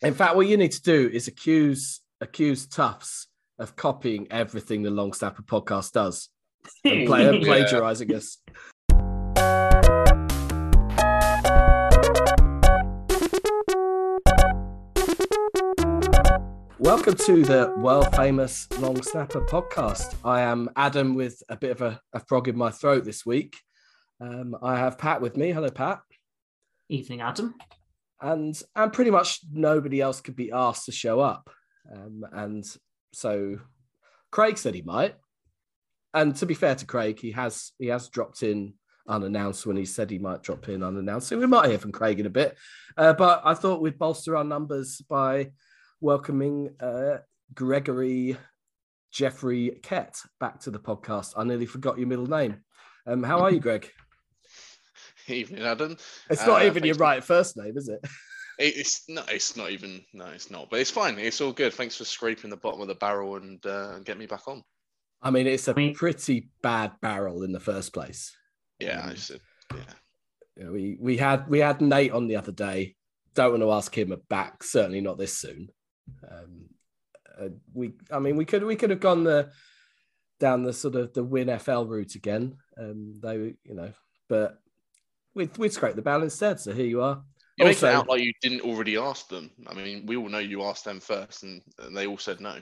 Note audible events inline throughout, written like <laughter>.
In fact, what you need to do is accuse accuse Tufts of copying everything the Long Snapper podcast does and, <laughs> play, and plagiarizing us. Welcome to the world famous Long Snapper podcast. I am Adam with a bit of a, a frog in my throat this week. Um, I have Pat with me. Hello, Pat. Evening, Adam. And and pretty much nobody else could be asked to show up. Um, and so Craig said he might. And to be fair to Craig, he has he has dropped in unannounced when he said he might drop in unannounced. So we might hear from Craig in a bit. Uh, but I thought we'd bolster our numbers by welcoming uh, Gregory Jeffrey Kett back to the podcast. I nearly forgot your middle name. Um, how are you, Greg? <laughs> Evening, Adam. It's not uh, even your right first name, is <laughs> it? It's no, it's not even. No, it's not. But it's fine. It's all good. Thanks for scraping the bottom of the barrel and uh, get me back on. I mean, it's a pretty bad barrel in the first place. Yeah, um, I said, yeah. We we had we had Nate on the other day. Don't want to ask him back. Certainly not this soon. Um, uh, we, I mean, we could we could have gone the down the sort of the win FL route again. Um, they, you know, but we'd we'd scrape the balance instead. So here you are. You also, make it out like you didn't already ask them. I mean, we all know you asked them first, and, and they all said no.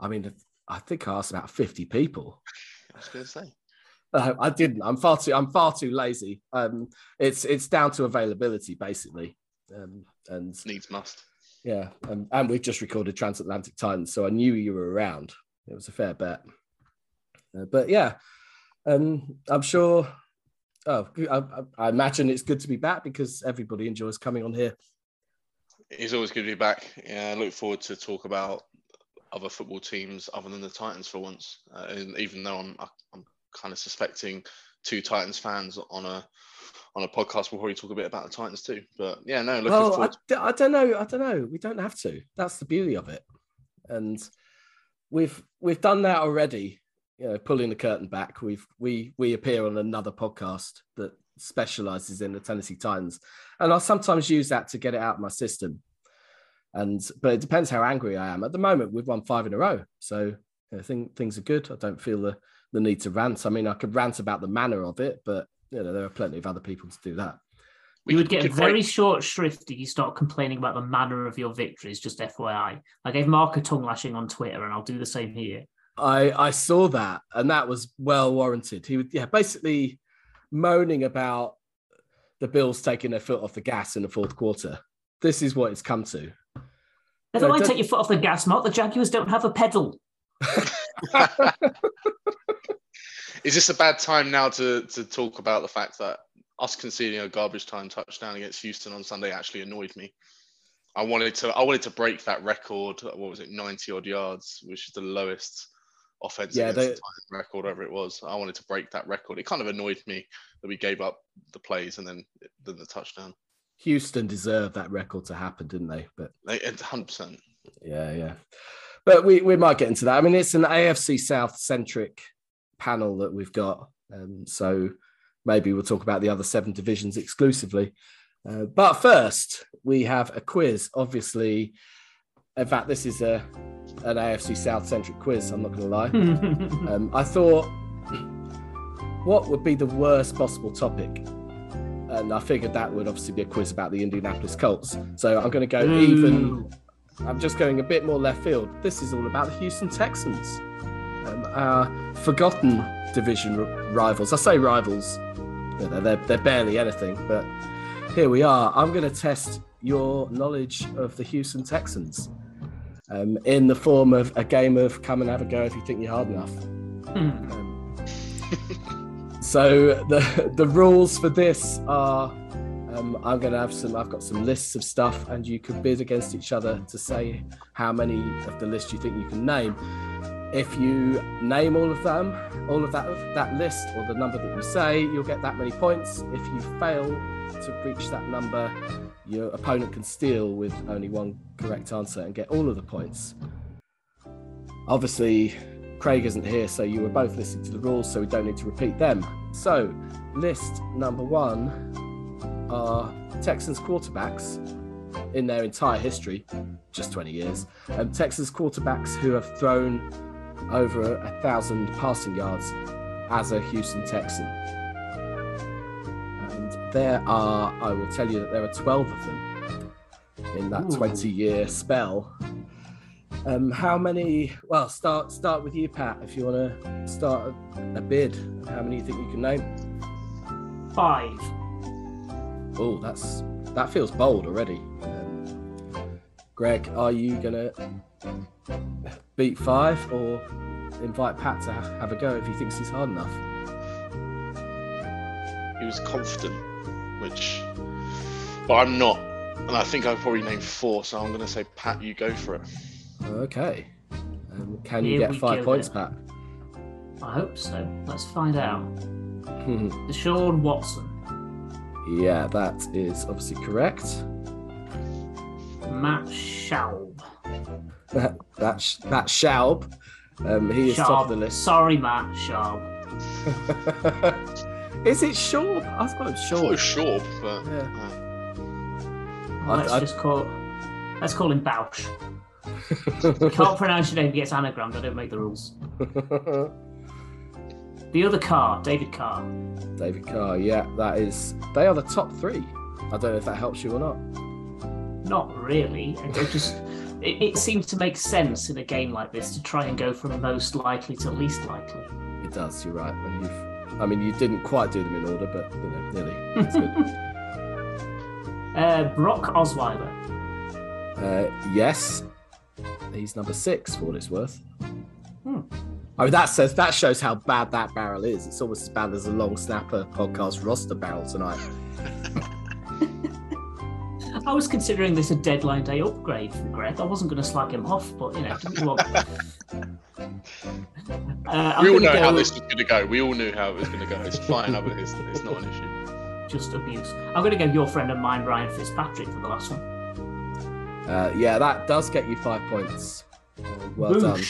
I mean, I think I asked about fifty people. I was going to say. <laughs> I didn't. I'm far too. I'm far too lazy. Um, it's it's down to availability basically, um, and needs must. Yeah, um, and we've just recorded Transatlantic Titans, so I knew you were around. It was a fair bet. Uh, but yeah, um, I'm sure. Oh, I, I, imagine it's good to be back because everybody enjoys coming on here. It's always good to be back. Yeah, I look forward to talk about other football teams other than the Titans for once. Uh, and even though I'm, I'm kind of suspecting two Titans fans on a on a podcast, we'll probably talk a bit about the Titans too. But yeah, no, looking well, forward. I, I don't know. I don't know. We don't have to. That's the beauty of it. And we've we've done that already. You know, pulling the curtain back. We've we we appear on another podcast that specializes in the Tennessee Titans, and I'll sometimes use that to get it out of my system. And but it depends how angry I am. At the moment, we've won five in a row, so you know, thing, things are good. I don't feel the the need to rant. I mean, I could rant about the manner of it, but you know, there are plenty of other people to do that. You would get very short shrift if you start complaining about the manner of your victories, just FYI. I gave Mark a tongue lashing on Twitter, and I'll do the same here. I, I saw that, and that was well warranted. He was yeah, basically moaning about the Bills taking their foot off the gas in the fourth quarter. This is what it's come to. Never mind, take your foot off the gas, Mark. The Jaguars don't have a pedal. <laughs> is this a bad time now to to talk about the fact that us conceding a garbage time touchdown against Houston on Sunday actually annoyed me? I wanted to I wanted to break that record. What was it, ninety odd yards, which is the lowest offensive yeah, they, record whatever it was. I wanted to break that record. It kind of annoyed me that we gave up the plays and then, then the touchdown. Houston deserved that record to happen, didn't they? But they, 100%. Yeah, yeah. But we, we might get into that. I mean, it's an AFC South centric panel that we've got. Um, so maybe we'll talk about the other seven divisions exclusively. Uh, but first, we have a quiz. Obviously, in fact, this is a an AFC South centric quiz. I'm not going to lie. <laughs> um, I thought, what would be the worst possible topic? And I figured that would obviously be a quiz about the Indianapolis Colts. So I'm going to go mm. even. I'm just going a bit more left field. This is all about the Houston Texans um, our forgotten division rivals. I say rivals, you know, they're, they're barely anything, but here we are. I'm going to test your knowledge of the Houston Texans um, in the form of a game of come and have a go if you think you're hard enough. Hmm. Um, so the the rules for this are um, I'm going to have some. I've got some lists of stuff, and you can bid against each other to say how many of the list you think you can name. If you name all of them, all of that that list or the number that you say, you'll get that many points. If you fail to reach that number, your opponent can steal with only one correct answer and get all of the points. Obviously, Craig isn't here, so you were both listening to the rules, so we don't need to repeat them. So, list number one are Texans quarterbacks in their entire history, just 20 years, um, Texas quarterbacks who have thrown over a thousand passing yards as a Houston Texan. And there are, I will tell you that there are 12 of them in that Ooh. 20 year spell. Um, how many? Well, start start with you, Pat. If you want to start a, a bid, how many do you think you can name? Five. Oh, that's that feels bold already. Um, Greg, are you gonna beat five or invite Pat to have a go if he thinks he's hard enough? He was confident, which, but I'm not. And I think I've probably named four, so I'm going to say, Pat, you go for it. Okay. Um, can you Here get we five go points, then. Pat? I hope so. Let's find out. Sean Watson, yeah, that is obviously correct. Matt Schaub. That that sh- that Schaub, um, he is top of the list. Sorry, Matt Schaub. <laughs> is it Schaub? I've got him Oh, Schaub. sure, but Yeah. uh, Let's I- I- just call. Let's call him Bausch. <laughs> Can't pronounce your name. Gets anagrammed. I don't make the rules. The other car, David Carr. David Carr, yeah, that is. They are the top three. I don't know if that helps you or not. Not really. It it just. It, it seems to make sense in a game like this to try and go from most likely to least likely. It does. You're right. And you've. I mean, you didn't quite do them in order, but you know, nearly. <laughs> Uh, Brock Osweiler. uh, yes, he's number six for what it's worth. Hmm. I mean, that says that shows how bad that barrel is. It's almost as bad as the Long Snapper podcast roster barrel tonight. <laughs> I was considering this a deadline day upgrade from Greg. I wasn't going to slag him off, but you know, didn't want. <laughs> Uh, we all know how go this was going to go. We all knew how it was going to go. It's fine. I it's, it's not an issue. just abuse. I'm going to go your friend of mine, Ryan Fitzpatrick, for the last one. Uh, yeah, that does get you five points. Uh, well done.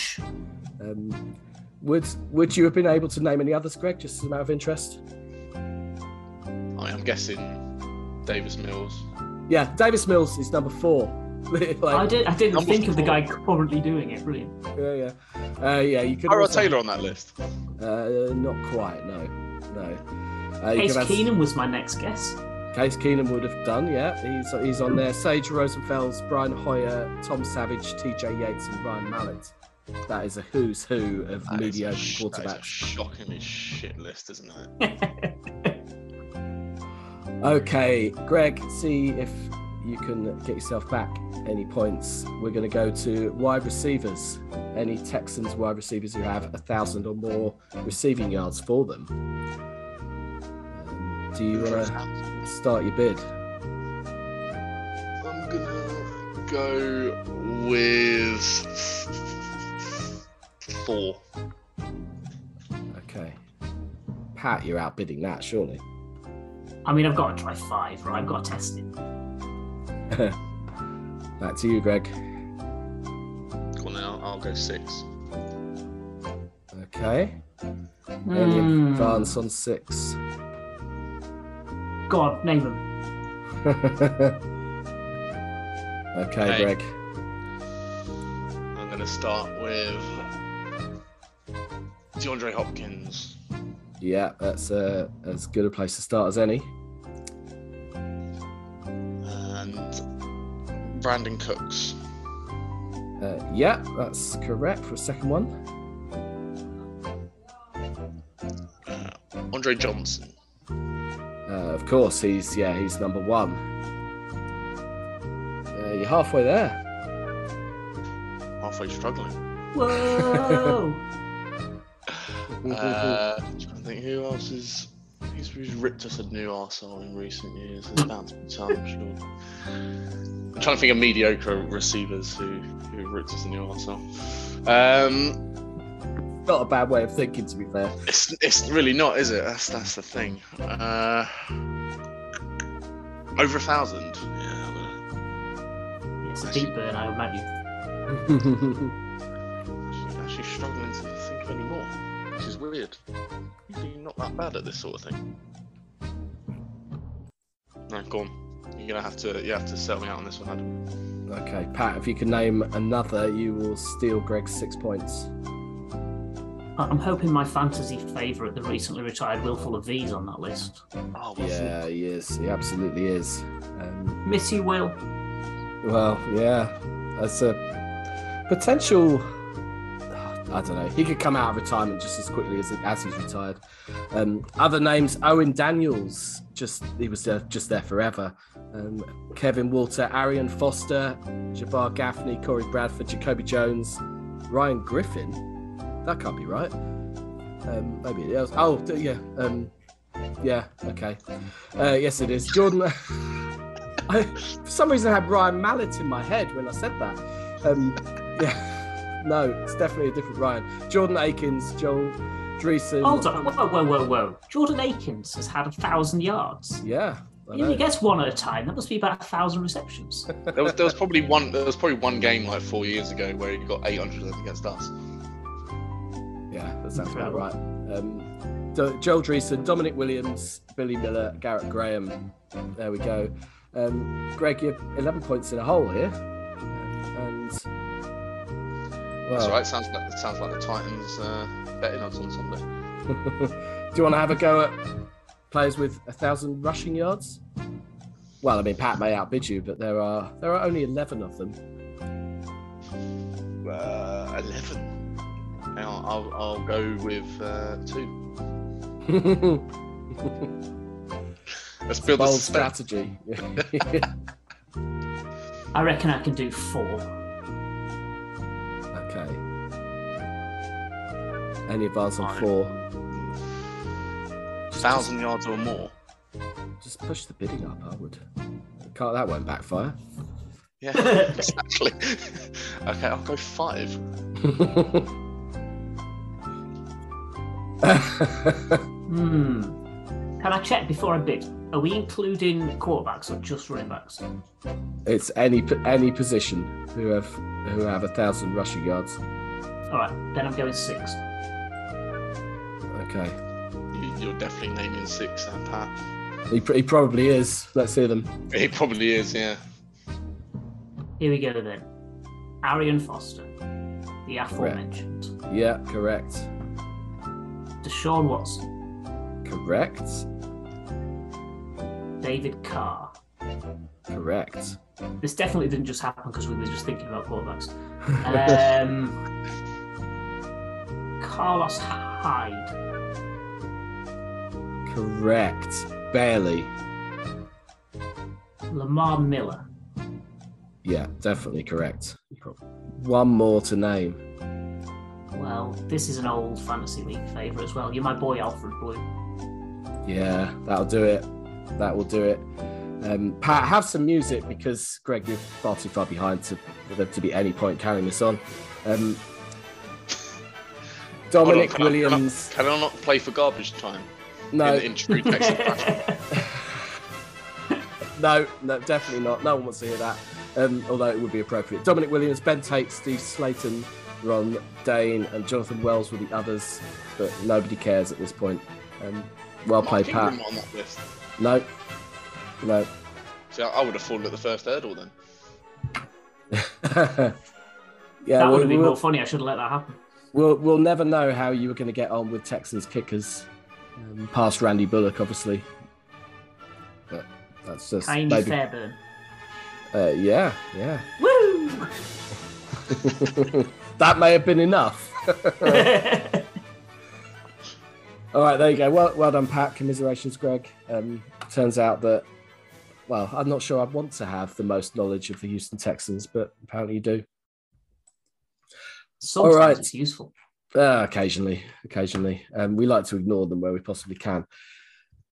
Um, would Would you have been able to name any others, Greg? Just as a matter of interest. I am guessing Davis Mills. Yeah, Davis Mills is number four. <laughs> like, I did. I didn't think of the guy currently doing it. Brilliant. Yeah, yeah, uh, yeah. You could. Tyrod also- Taylor on that list. Uh, not quite. No, no. Uh, Case could have- Keenum was my next guess. Case Keenum would have done. Yeah, he's he's on there. Sage Rosenfels, Brian Hoyer, Tom Savage, T.J. Yates, and Ryan Mallett. That is a who's who of That is a mediocre sh- that is a quarterbacks. shockingly shit list, isn't it? <laughs> Okay, Greg, see if you can get yourself back any points. We're going to go to wide receivers. Any Texans wide receivers who have a thousand or more receiving yards for them. Um, do you want to start your bid? I'm gonna go with four. Okay. Pat, you're outbidding that, surely. I mean, I've got to try five, right? I've got to test it. <laughs> Back to you, Greg. Go on then, I'll, I'll go six. Okay. Any Hmm. advance on six? God, on, name them. okay, Hey. Greg. I'm gonna start with DeAndre Hopkins. Yeah, that's uh, as good a place to start as any. Brandin Cooks. Uh, yeah, that's correct for a second one. Uh, Andre Johnson. Uh, of course, he's yeah, he's number one. Uh, you're halfway there. Halfway struggling. Whoa! <laughs> Uh, trying to think who else is who's, who's ripped us a new arsehole in recent years. There's bound to be some, I'm sure. I'm trying to think of mediocre receivers who who ripped us a new arsehole. Um, Not a bad way of thinking, to be fair. it's it's really not, is it? That's that's the thing. Uh, over a thousand. Yeah. It's a deep burn, I imagine. Actually, actually struggling to think of any more, which is weird. Usually not that bad at this sort of thing. No, go on. You're gonna have to you have to sell me out on this one, Adam. Okay, Pat, if you can name another, you will steal Greg's six points. I- I'm hoping my fantasy favourite, the recently retired Willful Fuller V's on that list. Oh, Yeah, he is. He absolutely is. Um, Miss you, Will. well, yeah, that's a potential. I don't know. He could come out of retirement just as quickly as as he's retired. Um, other names: Owen Daniels. Just he was uh, just there forever. Um, Kevin Walter, Arian Foster, Jabbar Gaffney, Corey Bradford, Jacoby Jones, Ryan Griffin. That can't be right. Um, maybe it is. Oh, yeah. Um, yeah. Okay. Uh, yes, it is. Jordan. <laughs> I, for some reason, I had Ryan Mallett in my head when I said that. Um, yeah. No, it's definitely a different Ryan. Jordan Akins, Joel Dreessen. Hold on. Whoa, whoa, whoa, whoa. Jordan Akins has had a thousand yards. Yeah. I He only gets one at a time. That must be about a thousand receptions. <laughs> There was there was probably one there was probably one game like four years ago where he got 800 against us. Yeah, that sounds about right. Um, Do- Joel Dreessen, Domanick Williams, Billy Miller, Garrett Graham. There we go. Um, Greg, you're 11 points in a hole here. And, That's well, right. Sounds like it sounds like the Titans uh, betting odds on Sunday. <laughs> do you want to have a go at players with a thousand rushing yards? Well, I mean, Pat may outbid you, but there are there are only 11 of them. Uh, 11. Hang on, I'll I'll go with uh, two. <laughs> Let's build the Bold suspense. strategy. <laughs> I reckon I can do four. Any advance on Fine. four? Thousand yards or more. Just push the bidding up, I would. Can't, that won't backfire. Yeah, <laughs> exactly. <laughs> okay, I'll go five. <laughs> Hmm. Can I check before I bid? Are we including quarterbacks or just running backs? it's any any position who have who have a thousand rushing yards. All right, then I'm going six. Okay, You- You're definitely naming six, uh, Pat. he, pr- he probably is. Let's hear them. He probably is, yeah. Here we go then. Arian Foster, the aforementioned. Yeah, correct, Deshaun Watson, correct, David Carr. correct. This definitely didn't just happen because we were just thinking about quarterbacks. Um, <laughs> Carlos Hyde, correct, barely. Lamar Miller, Yeah, definitely correct. One more to name. Well, this is an old fantasy league favourite as well. You're my boy Alfred Blue. Yeah, that'll do it. That will do it. Um, Pat, have some music because Greg, you're far too far behind to for there to be any point carrying this on. Um, Domanick on, can I- can I- Williams. Can I not play for garbage time? No, In, in true Texas fashion. no, no, definitely not. No one wants to hear that. Um, although it would be appropriate. Domanick Williams, Ben Tate, Steve Slaton, Ron Dayne, and Jonathan Wells were the others, but nobody cares at this point. Um, well Mark played, Pat. Ingram on that list. No, no. See, I- I would have fallen at the first hurdle then. <laughs> yeah, that would have been we'll, more funny. I should have let that happen. we'll, we'll never know how you were going to get on with Texans kickers um, past Randy Bullock, obviously. But that's just Tiny maybe. Fairbairn. Uh, yeah, yeah. Woo! <laughs> that may have been enough. <laughs> All right, there you go. Well, well done, Pat. Commiserations, Greg. Um, turns out that, well, I'm not sure I'd want to have the most knowledge of the Houston Texans, but apparently you do. Sometimes right. it's useful. Uh, occasionally, occasionally. Um, we like to ignore them where we possibly can.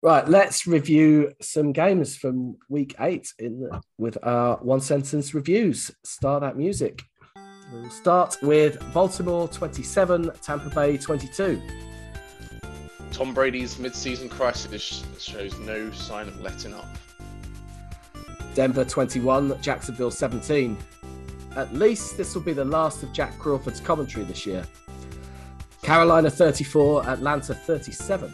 Right, let's review some games from week eight in the, with our one sentence reviews. Start that music. We'll start with Baltimore 27, Tampa Bay 22. Tom Brady's mid-season crisis shows no sign of letting up. Denver 21, Jacksonville 17. At least this will be the last of Jack Crawford's commentary this year. Carolina 34, Atlanta 37.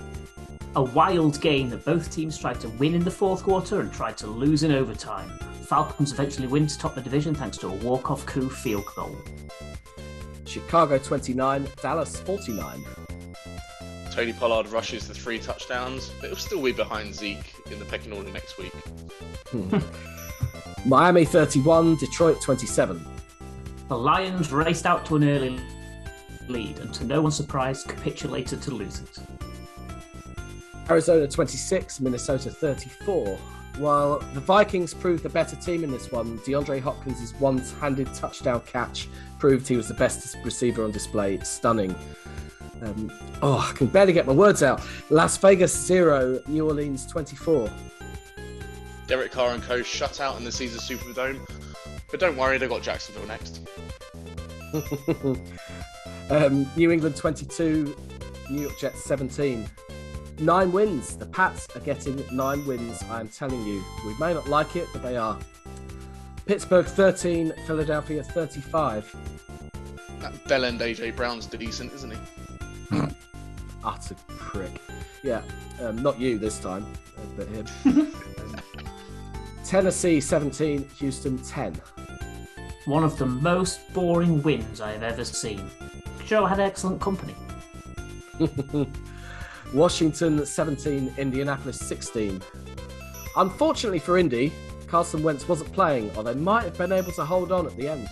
A wild game that both teams tried to win in the fourth quarter and tried to lose in overtime. Falcons eventually win to top the division thanks to a walk-off Koo field goal. Chicago 29, Dallas 49. Tony Pollard rushes the three touchdowns, but he'll still be behind Zeke in the pecking order next week. Hmm. <laughs> Miami 31, Detroit 27. The Lions raced out to an early lead and, to no one's surprise, capitulated to lose it. Arizona 26, Minnesota 34. While the Vikings proved the better team in this one, DeAndre Hopkins' one handed touchdown catch proved he was the best receiver on display. Stunning. Um, oh, I can barely get my words out. Las Vegas 0, New Orleans 24. Derek Carr and co shut out in the Caesars Superdome. But don't worry, they've got Jacksonville next. <laughs> um, New England 22, New York Jets 17. Nine wins. The Pats are getting nine wins, I'm telling you. We may not like it, but they are. Pittsburgh 13, Philadelphia 35. That bell end AJ Brown's decent, isn't he? <clears throat> Utter prick. Yeah, um, not you this time, but him. um, <laughs> <laughs> Tennessee 17, Houston 10. One of the most boring wins I have ever seen. Joe had excellent company. <laughs> Washington 17, Indianapolis 16. Unfortunately for Indy, Carson Wentz wasn't playing, or they might have been able to hold on at the end.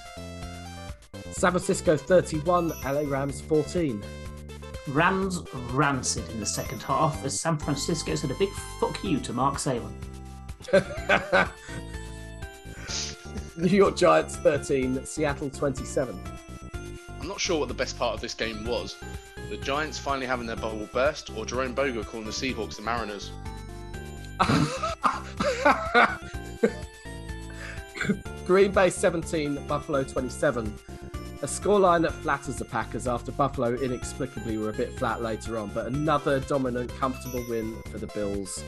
San Francisco 31, LA Rams 14. Rams rancid in the second half as San Francisco said a big fuck you to Mark Salem. <laughs> New York Giants 13, Seattle 27. I'm not sure what the best part of this game was. The Giants finally having their bubble burst, or Jerome Boger calling the Seahawks the Mariners. <laughs> Green Bay 17, Buffalo 27. A scoreline that flatters the Packers after Buffalo inexplicably were a bit flat later on, but another dominant, comfortable win for the Bills.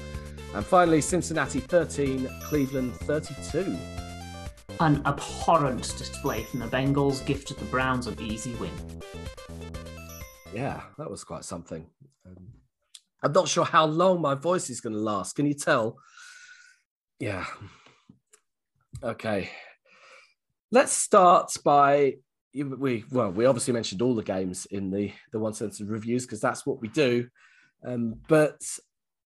And finally, Cincinnati 13, Cleveland 32. An abhorrent display from the Bengals gifted the Browns an easy win. Yeah, that was quite something. Um, I'm not sure how long my voice is going to last. Can you tell? Yeah. Okay. Let's start by we well we obviously mentioned all the games in the the one sentence reviews because that's what we do. Um, but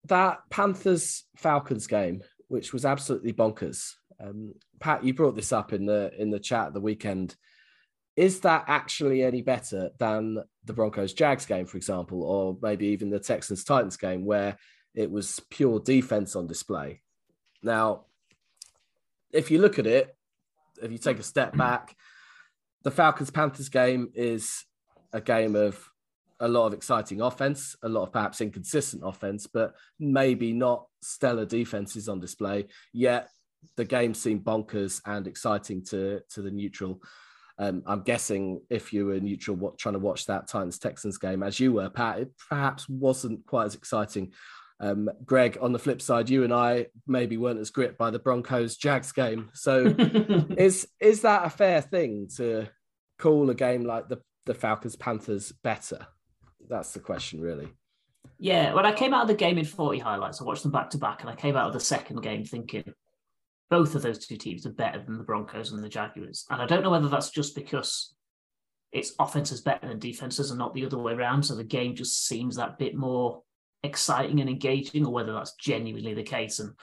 that Panthers Falcons game, which was absolutely bonkers. Um, Pat, you brought this up in the in the chat the weekend. Is that actually any better than the Broncos Jags game, for example, or maybe even the Texans Titans game, where it was pure defense on display? Now, if you look at it, if you take a step back, the Falcons Panthers game is a game of a lot of exciting offense, a lot of perhaps inconsistent offense, but maybe not stellar defenses on display. Yet the game seemed bonkers and exciting to to the neutral. Um, I'm guessing if you were neutral, what, trying to watch that Titans Texans game as you were, Pat, it perhaps wasn't quite as exciting. Um, Greg, on the flip side, you and I maybe weren't as gripped by the Broncos Jags game. So <laughs> is is that a fair thing to call a game like the, the Falcons Panthers better? That's the question, really. Yeah, when I came out of the game in 40 highlights, I watched them back to back, and I came out of the second game thinking both of those two teams are better than the Broncos and the Jaguars. And I don't know whether that's just because it's offenses better than defenses and not the other way around. So the game just seems that bit more exciting and engaging, or whether that's genuinely the case. And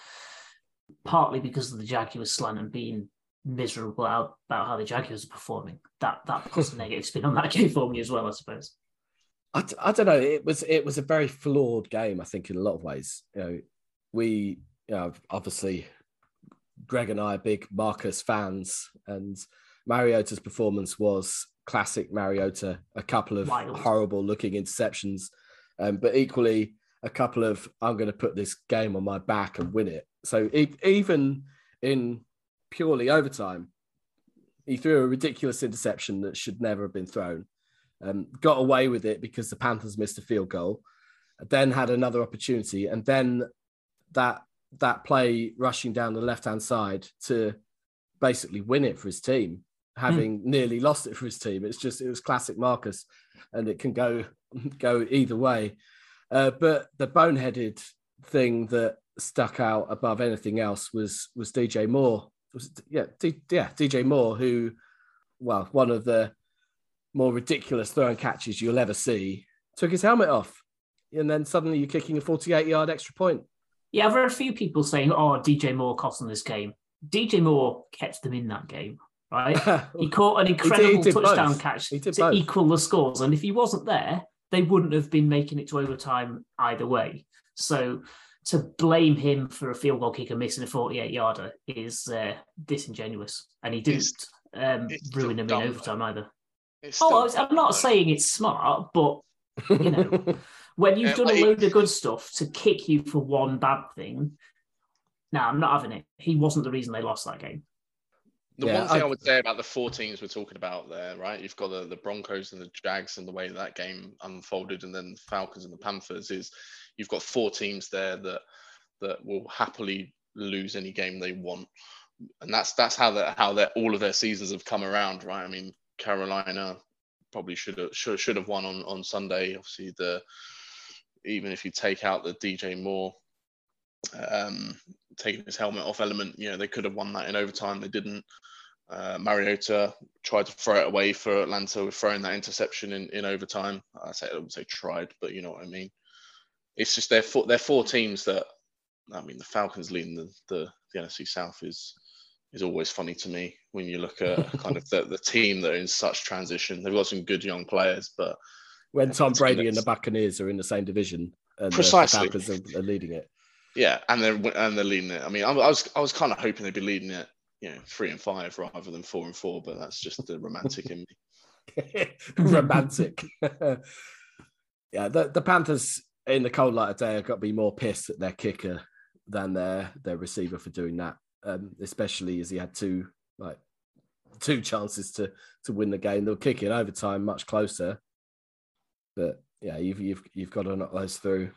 partly because of the Jaguars slant and being miserable about, about how the Jaguars are performing. That that <laughs> puts a negative spin on that game for me as well, I suppose. I, I don't know. It was it was a very flawed game, I think, in a lot of ways. You know, we you know, obviously Greg and I are big Marcus fans, and Mariota's performance was classic Mariota. A couple of Wild. horrible looking interceptions, um, but equally a couple of I'm going to put this game on my back and win it. So e- even in purely overtime, he threw a ridiculous interception that should never have been thrown. Um, got away with it because the Panthers missed a field goal, then had another opportunity, and then that that play rushing down the left hand side to basically win it for his team, having mm. nearly lost it for his team. It's just it was classic Marcus, and it can go <laughs> go either way. Uh, but the boneheaded thing that stuck out above anything else was was DJ Moore. Was it, yeah, D, yeah, DJ Moore, who, well, one of the more ridiculous throwing catches you'll ever see, took his helmet off, and then suddenly you're kicking a 48 yard extra point. Yeah, I've heard a few people saying, "Oh, DJ Moore cost them this game." DJ Moore kept them in that game, right? <laughs> he caught an incredible he did, he did touchdown both. catch to both. equal the scores, and if he wasn't there, they wouldn't have been making it to overtime either way. So to blame him for a field goal kicker missing a 48 yarder is uh, disingenuous. And he didn't it's, um, it's ruin him in overtime though. either. Oh, I'm not saying it's smart, but you know, <laughs> when you've done a load of good stuff to kick you for one bad thing, no, I'm not having it. He wasn't the reason they lost that game. The yeah, one thing I, I, would say about the four teams we're talking about there, right? You've got the, the Broncos and the Jags and the way that game unfolded, and then the Falcons and the Panthers is you've got four teams there that that will happily lose any game they want, and that's that's how that how that all of their seasons have come around, right? I mean, Carolina probably should have should, should have won on on Sunday. Obviously, the even if you take out the DJ Moore um, taking his helmet off element. You know, they could have won that in overtime. They didn't. Uh, Mariota tried to throw it away for Atlanta with throwing that interception in, in overtime. I say I would say tried, but you know what I mean. It's just they're four, they're four teams that I mean the Falcons leading the, the, the NFC South is is always funny to me when you look at <laughs> kind of the, the team that are in such transition. They've got some good young players, but when Tom Brady and the Buccaneers are in the same division and precisely. the Falcons are, are leading it. Yeah, and they're and they're leading it. I mean, I, was I was kind of hoping they'd be leading it, you know, three and five rather than four and four, but that's just the romantic in me. <laughs> <laughs> romantic. <laughs> yeah, the the Panthers in the cold light of day have got to be more pissed at their kicker than their their receiver for doing that, um, especially as he had two like two chances to to win the game. They'll kick it overtime much closer, but yeah, you've you've you've got to knock those through.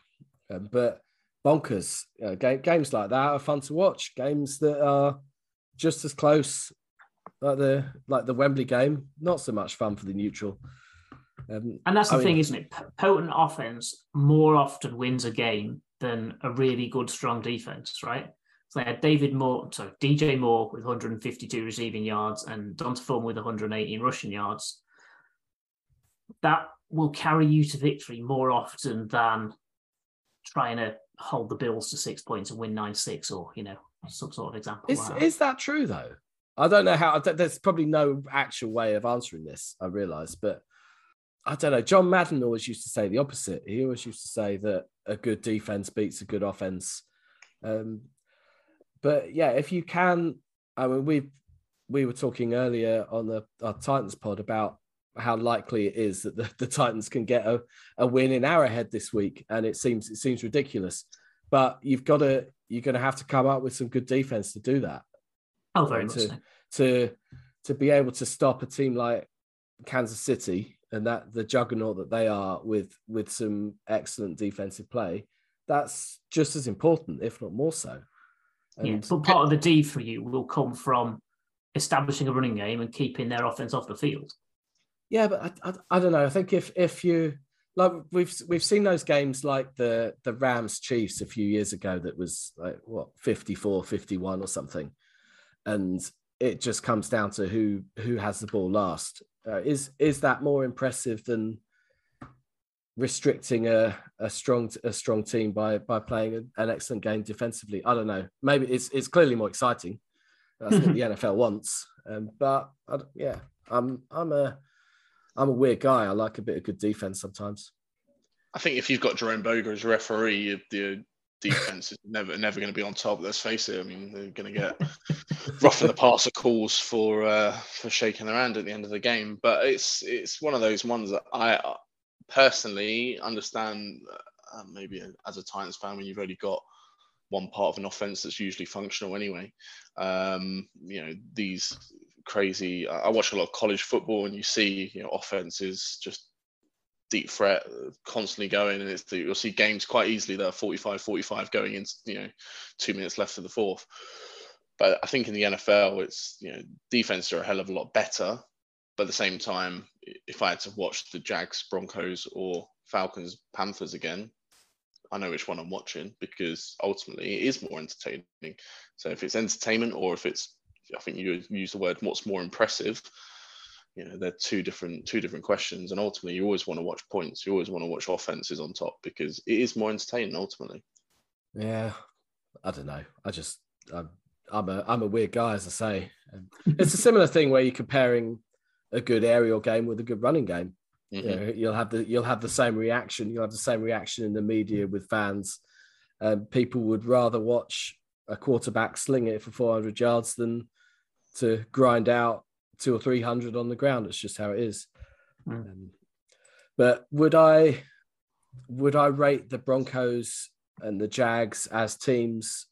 Um, but bonkers. Know, game, games like that are fun to watch. Games that are just as close, like the like the Wembley game, not so much fun for the neutral. Um, and that's the I thing, mean, isn't it? Potent offense more often wins a game than a really good, strong defense, right? So they had David Moore, sorry, DJ Moore with 152 receiving yards and D'Onta Foreman with 118 rushing yards. That will carry you to victory more often than trying to hold the Bills to six points and win nine six, or you know, some sort of example. Is like is that true though? I don't know how. There's probably no actual way of answering this. I realise, but I don't know. John Madden always used to say the opposite. He always used to say that a good defense beats a good offense. Um, but yeah, if you can, I mean, we we were talking earlier on the our Titans pod about how likely it is that the, <laughs> the Titans can get a, a win in Arrowhead this week, and it seems it seems ridiculous. But you've got to you're going to have to come up with some good defense to do that. Oh, very much to, so. to to be able to stop a team like Kansas City and that the juggernaut that they are with with some excellent defensive play. That's just as important, if not more so. And yeah, but part of the D for you will come from establishing a running game and keeping their offense off the field. Yeah, but I, I, I, don't know. I think if if you like we've we've seen those games like the the Rams Chiefs a few years ago that was like what 54 51 or something. And it just comes down to who who has the ball last. Uh, is is that more impressive than restricting a, a strong a strong team by by playing an excellent game defensively? I don't know. Maybe it's it's clearly more exciting. That's what the <laughs> nfl wants. Um, but I, yeah i'm i'm a I'm a weird guy. I like a bit of good defense sometimes. I think if you've got Jerome Boger as referee, the defense is never never going to be on top. Let's face it. I mean, they're going to get <laughs> rough in the passer calls for uh, for shaking their hand at the end of the game. But it's it's one of those ones that I uh, personally understand. Uh, maybe as a Titans fan, when you've only got one part of an offense that's usually functional anyway. Um, you know, these crazy. I watch a lot of college football, and you see, you know, offenses just deep threat, uh, constantly going, and it's you'll see games quite easily that are 45, 45 going in, you know, two minutes left of the fourth. But I think in the NFL, it's you know, defense are a hell of a lot better. But at the same time, if I had to watch the Jags, Broncos, or Falcons, Panthers again, I know which one I'm watching because ultimately it is more entertaining. So if it's entertainment or if it's, I think you use the word what's more impressive. You know, they're two different two different questions, and ultimately you always want to watch points. You always want to watch offenses on top because it is more entertaining ultimately. Yeah, I don't know. I just I'm I'm a I'm a weird guy, as I say. It's a similar thing where you're comparing a good aerial game with a good running game. Mm-hmm. You know, you'll have the you'll have the same reaction. You'll have the same reaction in the media with fans. Um, people would rather watch a quarterback sling it for 400 yards than to grind out two or three hundred on the ground. It's just how it is. Mm. Um, but would I would I rate the Broncos and the Jags as teams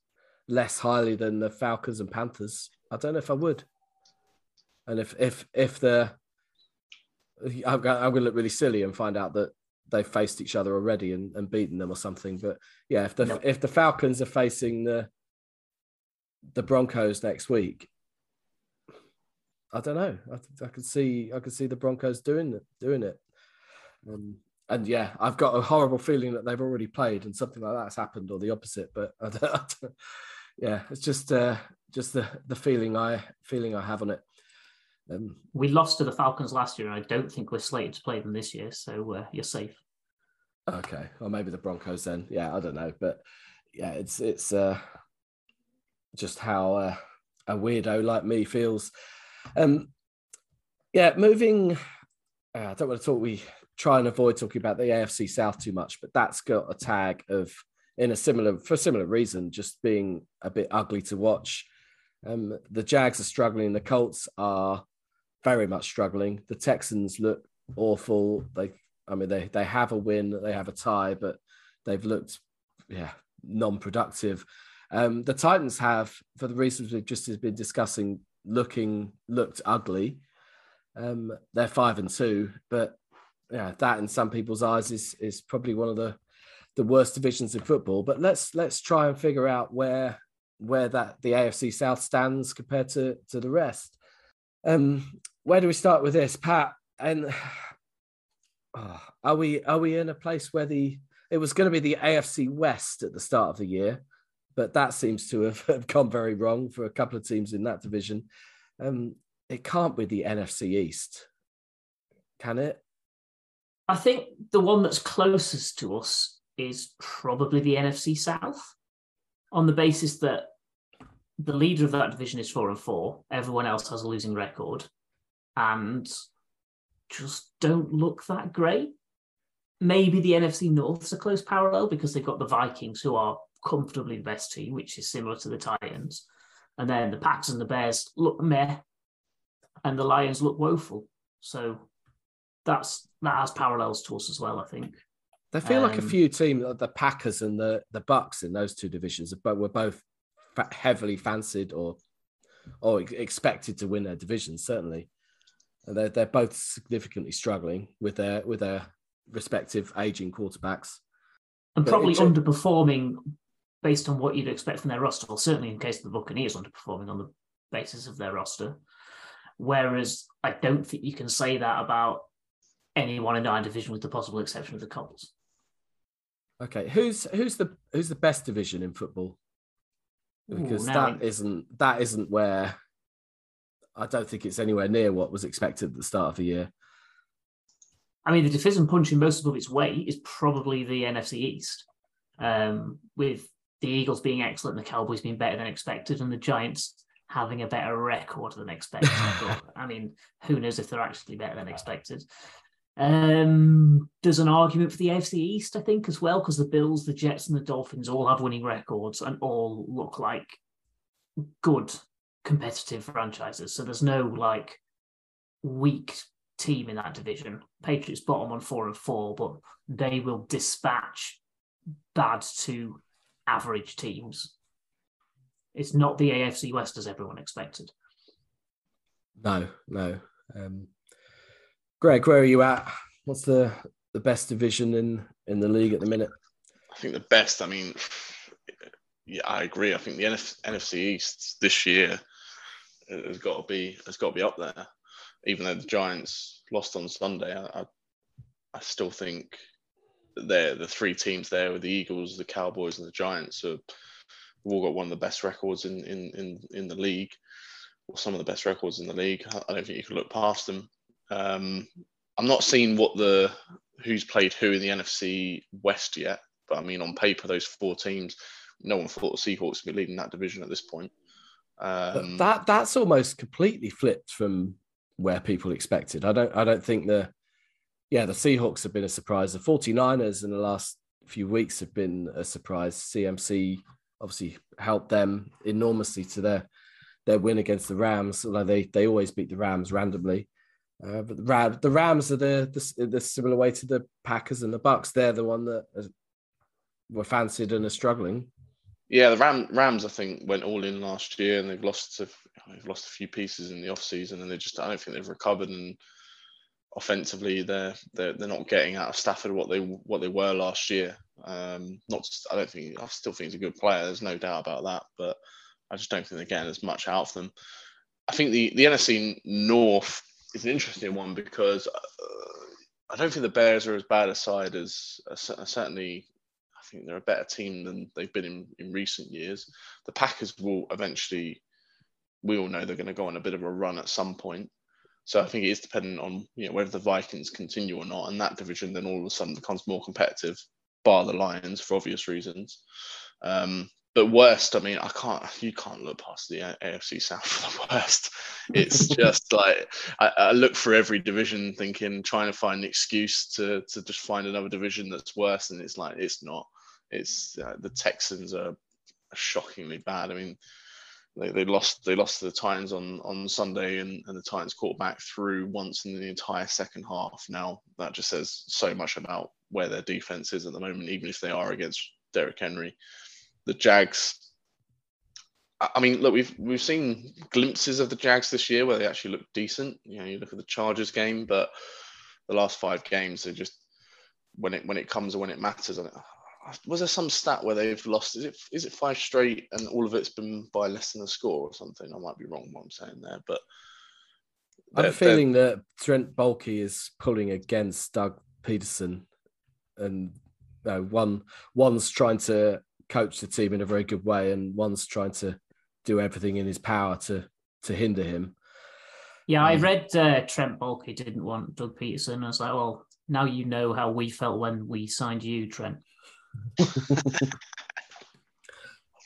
less highly than the Falcons and Panthers? I don't know if I would. And if if if the I'm going, to look really silly and find out that they've faced each other already and, and beaten them or something. But yeah, if the no. if the Falcons are facing the the Broncos next week, I don't know. I, I could see I could see the Broncos doing it doing it. Um, and yeah, I've got a horrible feeling that they've already played and something like that's happened or the opposite. But <laughs> I don't, I don't, yeah, it's just uh, just the the feeling I feeling I have on it. Um, we lost to the Falcons last year, and I don't think we're slated to play them this year, so uh, you're safe. Okay, or maybe the Broncos then. Yeah, I don't know, but yeah, it's it's uh, just how uh, a weirdo like me feels. Um, yeah, moving. Uh, I don't want to talk. We try and avoid talking about the AFC South too much, but that's got a tag of in a similar for a similar reason, just being a bit ugly to watch. Um, the Jags are struggling. The Colts are very much struggling. The Texans look awful. They, I mean, they they have a win, they have a tie, but they've looked, yeah, non-productive. Um, the Titans have, for the reasons we've just been discussing, looking looked ugly. Um, they're five and two, but yeah, that in some people's eyes is is probably one of the the worst divisions in football. But let's let's try and figure out where where that the AFC South stands compared to to the rest. Um, where do we start with this, Pat? And <sighs> oh, are we are we in a place where the it was going to be the AFC West at the start of the year, but that seems to have, <laughs> have gone very wrong for a couple of teams in that division. Um, it can't be the NFC East, can it? I think the one that's closest to us is probably the NFC South, on the basis that the leader of that division is four and four. Everyone else has a losing record, and just don't look that great. Maybe the NFC North's a close parallel because they've got the Vikings, who are comfortably the best team, which is similar to the Titans. And then the Packs and the Bears look meh, and the Lions look woeful. So that's that has parallels to us as well, I think. They feel um, like a um, few teams, the Packers and the the Bucks in those two divisions, but were both heavily fancied or or expected to win their divisions. Certainly, and they're they're both significantly struggling with their with their respective aging quarterbacks, and but probably underperforming based on what you'd expect from their roster. Well, certainly in case of the Buccaneers underperforming on the basis of their roster. Whereas I don't think you can say that about anyone in our division, with the possible exception of the Colts. Okay, who's who's the who's the best division in football? Because Ooh, that not that isn't where I don't think it's anywhere near what was expected at the start of the year. I mean, the division punching most above its weight is probably the NFC East, um, with the Eagles being excellent, the Cowboys being better than expected, and the Giants having a better record than expected. I <laughs> mean, who knows if they're actually better than expected? Um, there's an argument for the AFC East, I think, as well, because the Bills, the Jets, and the Dolphins all have winning records and all look like good competitive franchises. So there's no like weak team in that division. Patriots bottom on four and four, but they will dispatch bad to average teams. It's not the AFC West as everyone expected. No, no. Um, Greg, where are you at? What's the the best division in in the league at the minute? I think the best. I mean, yeah, I agree. I think the NF, NFC East this year has got to be has got to be up there. Even though the Giants lost on Sunday, I, I, I still think there the three teams there with the Eagles, the Cowboys, and the Giants have all got one of the best records in in in, in the league, or some of the best records in the league. I don't think you can look past them. Um, I'm not seeing what the who's played who in the NFC West yet, but I mean on paper those four teams, no one thought the Seahawks would be leading that division at this point. Um, that that's almost completely flipped from where people expected. I don't I don't think the yeah, the Seahawks have been a surprise. The 49ers in the last few weeks have been a surprise. CMC obviously helped them enormously to their their win against the Rams, although they they always beat the Rams randomly. Uh, but the, Ram, the Rams are the, the, the similar way to the Packers and the Bucks. They're the one that were fancied and are struggling. Yeah, the Ram, Rams I think went all in last year, and they've lost a, they've lost a few pieces in the off season, and they just I don't think they've recovered. And offensively, they're they're, they're not getting out of Stafford what they what they were last year. Um, not I don't think I still think he's a good player. There's no doubt about that, but I just don't think they're getting as much out of them. I think the the NFC North is an interesting one because uh, I don't think the Bears are as bad a side as uh, certainly. I think they're a better team than they've been in, in recent years. The Packers will eventually. We all know they're going to go on a bit of a run at some point. So I think it is dependent on you know whether the Vikings continue or not, and that division then all of a sudden becomes more competitive, bar the Lions for obvious reasons. Um, but worst, I mean, I can't. You can't look past the AFC South <laughs> for the worst. It's <laughs> just like I, I, look for every division, thinking, trying to find an excuse to to just find another division that's worse, and it's like it's not. It's uh, the Texans are shockingly bad. I mean, they, they lost they lost to the Titans on on Sunday, and, and the Titans caught back through once in the entire second half. Now that just says so much about where their defense is at the moment, even if they are against Derrick Henry the Jags. I mean, look, we've we've seen glimpses of the Jags this year where they actually look decent. You know, you look at the Chargers game, but the last five games, they just when it when it comes or when it matters. And was there some stat where they've lost? Is it is it five straight and all of it's been by less than a score or something? I might be wrong what I'm saying there, but I'm feeling that Trent Baalke is pulling against Doug Pederson, and uh, one one's trying to coach the team in a very good way, and one's trying to do everything in his power to to hinder him. Yeah, I um, read uh, Trent Baalke didn't want Doug Pederson. I was like, well, now you know how we felt when we signed you, Trent. <laughs>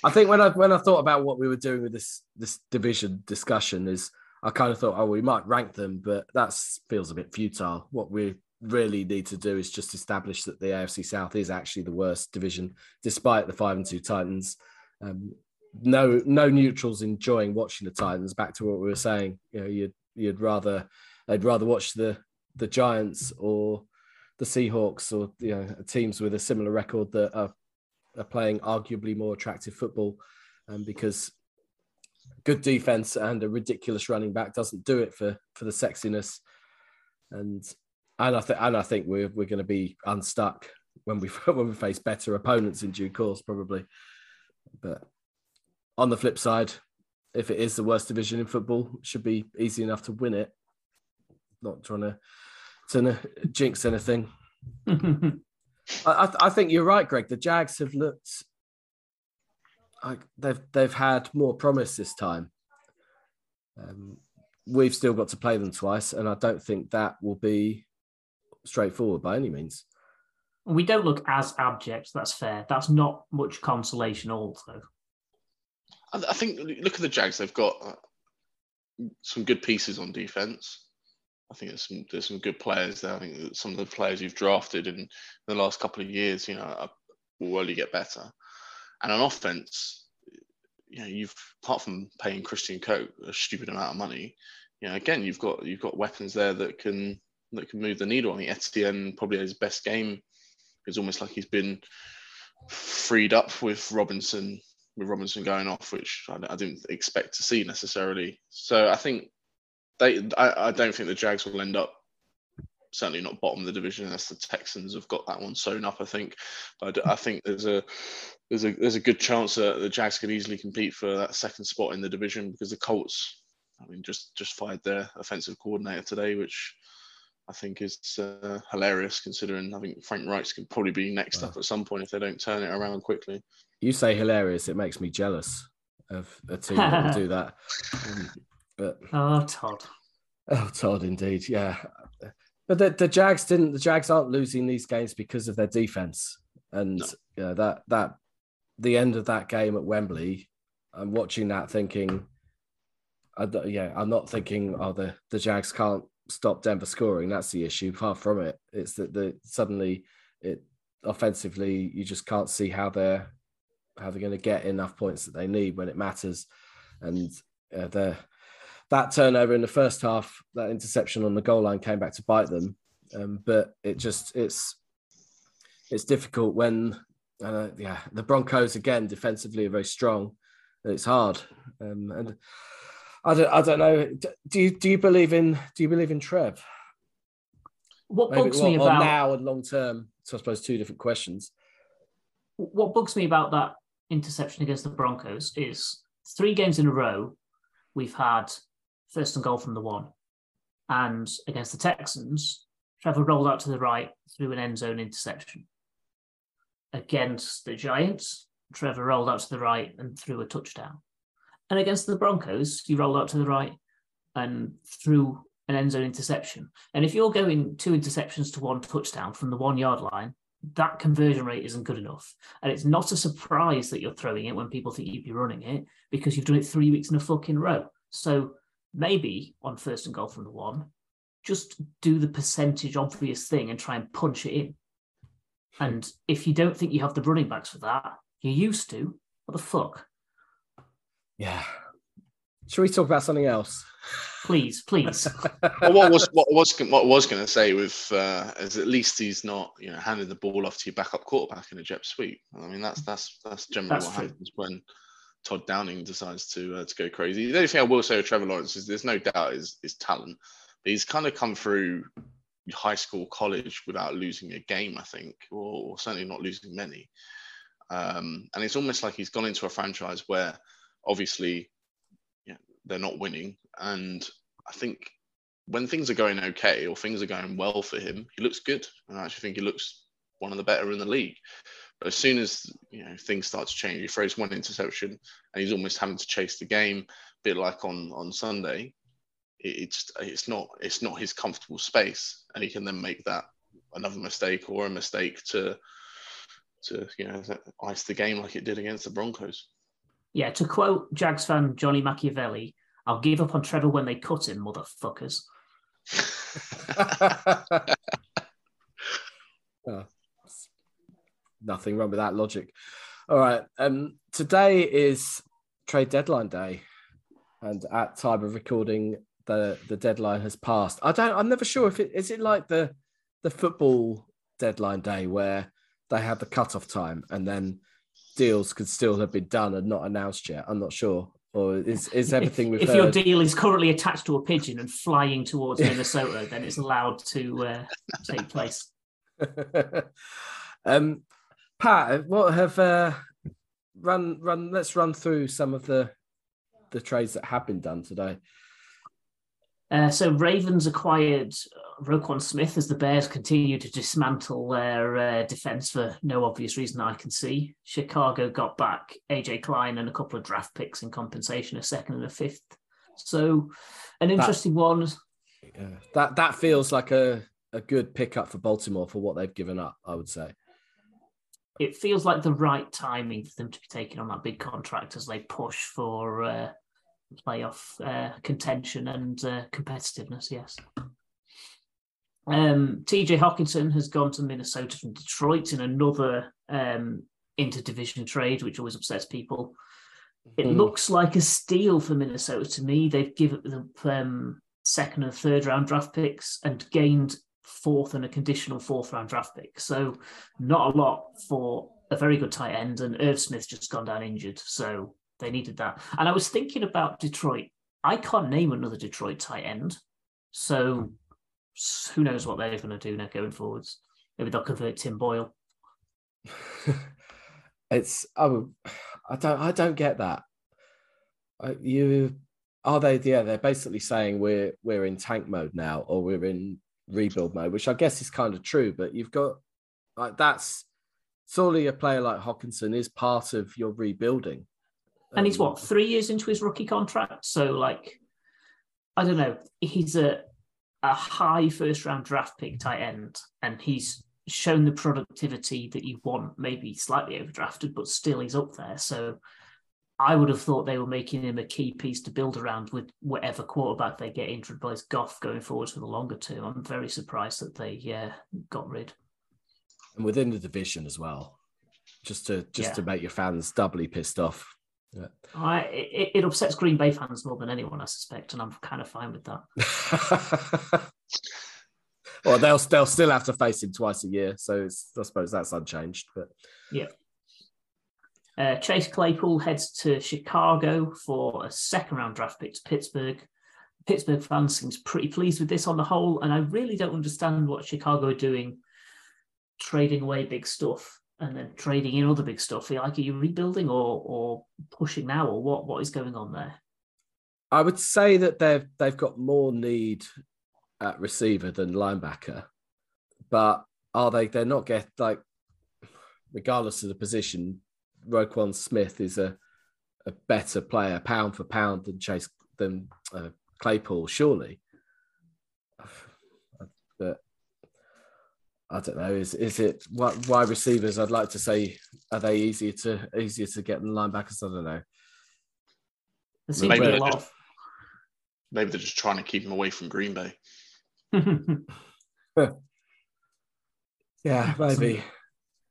I think when I when I thought about what we were doing with this this division discussion is I kind of thought, oh, we might rank them, but that feels a bit futile. What we really need to do is just establish that the AFC South is actually the worst division, despite the five and two Titans. Um, no, no neutrals enjoying watching the Titans. Back to what we were saying, you know, you'd you'd rather they'd rather watch the the Giants or the Seahawks or you know teams with a similar record that are, are playing arguably more attractive football, um, because good defense and a ridiculous running back doesn't do it for for the sexiness. And and I think and I think we're we're going to be unstuck when we <laughs> when we face better opponents in due course, probably. But on the flip side, if it is the worst division in football, should be easy enough to win it. Not trying to to jinx anything. I, I think you're right, Greg. The Jags have looked like they've they've had more promise this time. Um, we've still got to play them twice, and I don't think that will be straightforward by any means. We don't look as abject. That's fair. That's not much consolation, also. I think look at the Jags. They've got uh, some good pieces on defense. I think there's some there's some good players there. I think some of the players you've drafted in the last couple of years, you know, will only get better. And on offense, you know, you've apart from paying Christian Kirk a stupid amount of money, you know, again, you've got you've got weapons there that can that can move the needle. I think Etienne probably his best game. It's almost like he's been freed up with Robinson with Robinson going off, which I, I didn't expect to see necessarily. So I think they I, I, don't think the Jags will end up certainly not bottom of the division unless the Texans have got that one sewn up. I think, but I, think there's a there's a there's a good chance that the Jags could easily compete for that second spot in the division because the Colts, I mean, just just fired their offensive coordinator today, which I think is uh, hilarious considering I think Frank Reich's could probably be next Wow. up at some point if they don't turn it around quickly. You say hilarious. It makes me jealous of a team that will do <laughs> that. <laughs> But Oh, Todd. oh, Todd, indeed, yeah. But the, the Jags didn't. The Jags aren't losing these games because of their defense, and No. yeah, that that the end of that game at Wembley. I'm watching that thinking, I yeah, I'm not thinking, oh, the the Jags can't stop Denver scoring. That's the issue. Far from it. It's that the suddenly it offensively you just can't see how they're how they're going to get enough points that they need when it matters, and uh, the that turnover in the first half, that interception on the goal line came back to bite them. Um, but it just it's it's difficult when uh, yeah the Broncos again defensively are very strong. It's hard, um, and I don't I don't know. Do you do you believe in do you believe in Trev? What Maybe bugs me about now and long term. So I suppose two different questions. what bugs me about that interception against the Broncos is three games in a row we've had first and goal from the one, and against the Texans, Trevor rolled out to the right through an end zone interception. Against the Giants, Trevor rolled out to the right and threw a touchdown. And against the Broncos, he rolled out to the right and threw an end zone interception. And if you're going two interceptions to one touchdown from the one yard line, that conversion rate isn't good enough. And it's not a surprise that you're throwing it when people think you'd be running it because you've done it three weeks in a fucking row. So maybe on first and goal from the one, just do the percentage obvious thing and try and punch it in. And if you don't think you have the running backs for that, you used to. What the fuck? Yeah. Should we talk about something else? Please, please. <laughs> well, what was what was what was going to say with uh, is at least he's not you know handing the ball off to your backup quarterback in a jet sweep. I mean that's that's that's generally That's what true. happens when Todd Downing decides to uh, to go crazy. The only thing I will say with Trevor Lawrence is there's no doubt is is talent, but he's kind of come through high school, college without losing a game, I think, or, or certainly not losing many. Um, and it's almost like he's gone into a franchise where obviously you know, they're not winning. And I think when things are going okay or things are going well for him, he looks good. And I actually think he looks one of the better in the league. But as soon as you know things start to change, he throws one interception and he's almost having to chase the game, a bit like on on Sunday. It, it just it's not it's not his comfortable space, and he can then make that another mistake or a mistake to to you know ice the game like it did against the Broncos. yeah, to quote Jags fan Johnny Machiavelli, I'll give up on Trevor when they cut him, motherfuckers. <laughs> <laughs> Oh, nothing wrong with that logic. All right. Um, today is trade deadline day, and at time of recording, the the deadline has passed. I don't. I'm never sure if it is it like the the football deadline day where they have the cutoff time and then deals could still have been done and not announced yet. I'm not sure. Or is is everything if, we've if heard? your deal is currently attached to a pigeon and flying towards Minnesota, then it's allowed to uh, take place. <laughs> um, Pat, what have uh, run run? Let's run through some of the the trades that have been done today. Uh, so Ravens acquired uh, Roquan Smith as the Bears continue to dismantle their uh, defense for no obvious reason that I can see. Chicago got back AJ Klein and a couple of draft picks in compensation, a second and a fifth. So an interesting one. Yeah. That that feels like a a good pickup for Baltimore for what they've given up. I would say. It feels like the right timing for them to be taking on that big contract as they push for uh, playoff uh, contention and uh, competitiveness. Yes. Um, TJ Hockenson has gone to Minnesota from Detroit in another um, interdivision trade, which always upsets people. It Hmm. looks like a steal for Minnesota to me. They've given them um, second and third round draft picks and gained fourth and a conditional fourth round draft pick. So not a lot for a very good tight end. And Irv Smith's just gone down injured, so they needed that. And I was thinking about Detroit. I can't name another Detroit tight end, so who knows what they're going to do now going forwards? Maybe they'll convert Tim Boyle. <laughs> it's oh, I don't I don't get that. You are they? Yeah, they're basically saying we're we're in tank mode now, or we're in rebuild mode, which I guess is kind of true. But you've got like that's surely a player like Hockenson is part of your rebuilding. And he's Um, what three years into his rookie contract, so like, I don't know. He's a a high first round draft pick tight end, and he's shown the productivity that you want. Maybe slightly overdrafted, but still he's up there. So I would have thought they were making him a key piece to build around with whatever quarterback they get in to replace Goff going forward for the longer term. I'm very surprised that they yeah got rid. and within the division as well, just to just Yeah. to make your fans doubly pissed off. Yeah. I, it, it upsets Green Bay fans more than anyone, I suspect, and I'm kind of fine with that. <laughs> well, they'll they'll still have to face him twice a year, so it's, I suppose that's unchanged. But Uh, Chase Claypool heads to Chicago for a second round draft pick to Pittsburgh. Pittsburgh fans seems pretty pleased with this on the whole, and I really don't understand what Chicago are doing, trading away big stuff and then trading in other big stuff. Like, are you rebuilding or or pushing now, or what? What is going on there? I would say that they've they've got more need at receiver than linebacker, but are they? They're not get like, regardless of the position, Roquan Smith is a a better player pound for pound than Chase than uh, Claypool, surely. But I don't know. Is is it what wide receivers? I'd like to say are they easier to easier to get than linebackers? I don't know. Maybe to be a they're just- Maybe they're just trying to keep him away from Green Bay. <laughs> Yeah, maybe.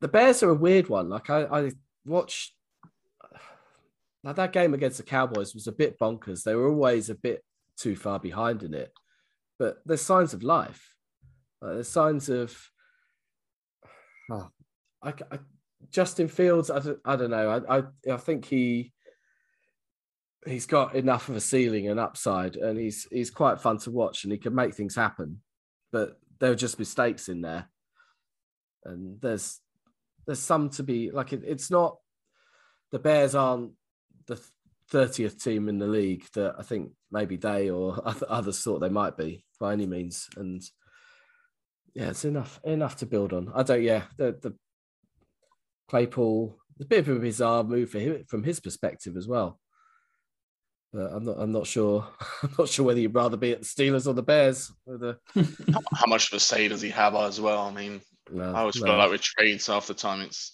The Bears are a weird one. Like I, I watched like that game against the Cowboys was a bit bonkers. They were always a bit too far behind in it, but there's signs of life. There's signs of. Oh, I, I, Justin Fields. I don't, I don't know. I, I I think he he's got enough of a ceiling and upside, and he's he's quite fun to watch, and he can make things happen. But there are just mistakes in there and there's there's some to be like it, it's not the Bears aren't the thirtieth team in the league that I think maybe they or oth- others thought they might be by any means, and yeah, it's enough enough to build on. I don't, yeah, the the Claypool, a bit of a bizarre move for him from his perspective as well. But I'm not. I'm not sure. <laughs> I'm not sure whether you'd rather be at the Steelers or the Bears. With the, <laughs> how much of a say does he have as well? I mean, no, I always no. feel like with trades, half the time it's,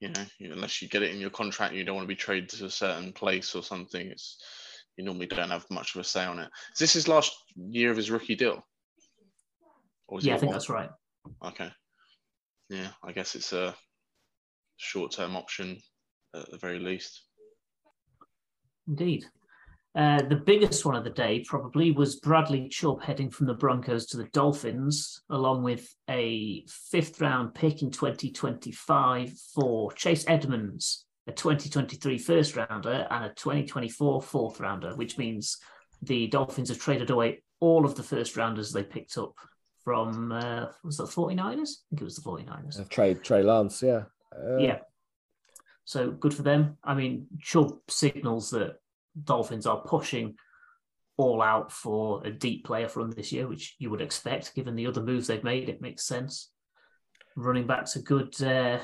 you know, unless you get it in your contract, you don't want to be traded to a certain place or something. It's you normally don't have much of a say on it. Is this his last year of his rookie deal? Or is yeah, I think one? that's right. Okay. Yeah, I guess it's a short-term option at the very least. Indeed. Uh, the biggest one of the day probably was Bradley Chubb heading from the Broncos to the Dolphins, along with a fifth round pick in 2025 for Chase Edmonds, a 2023 first rounder, and a 2024 fourth rounder, which means the Dolphins have traded away all of the first rounders they picked up from, uh, was that 49ers? I think it was the 49ers. Uh, Trade Trey Lance, yeah. Uh, Yeah. So good for them. I mean, Chubb signals that Dolphins are pushing all out for a deep playoff run this year, which you would expect given the other moves they've made. It makes sense. Running back's a good uh,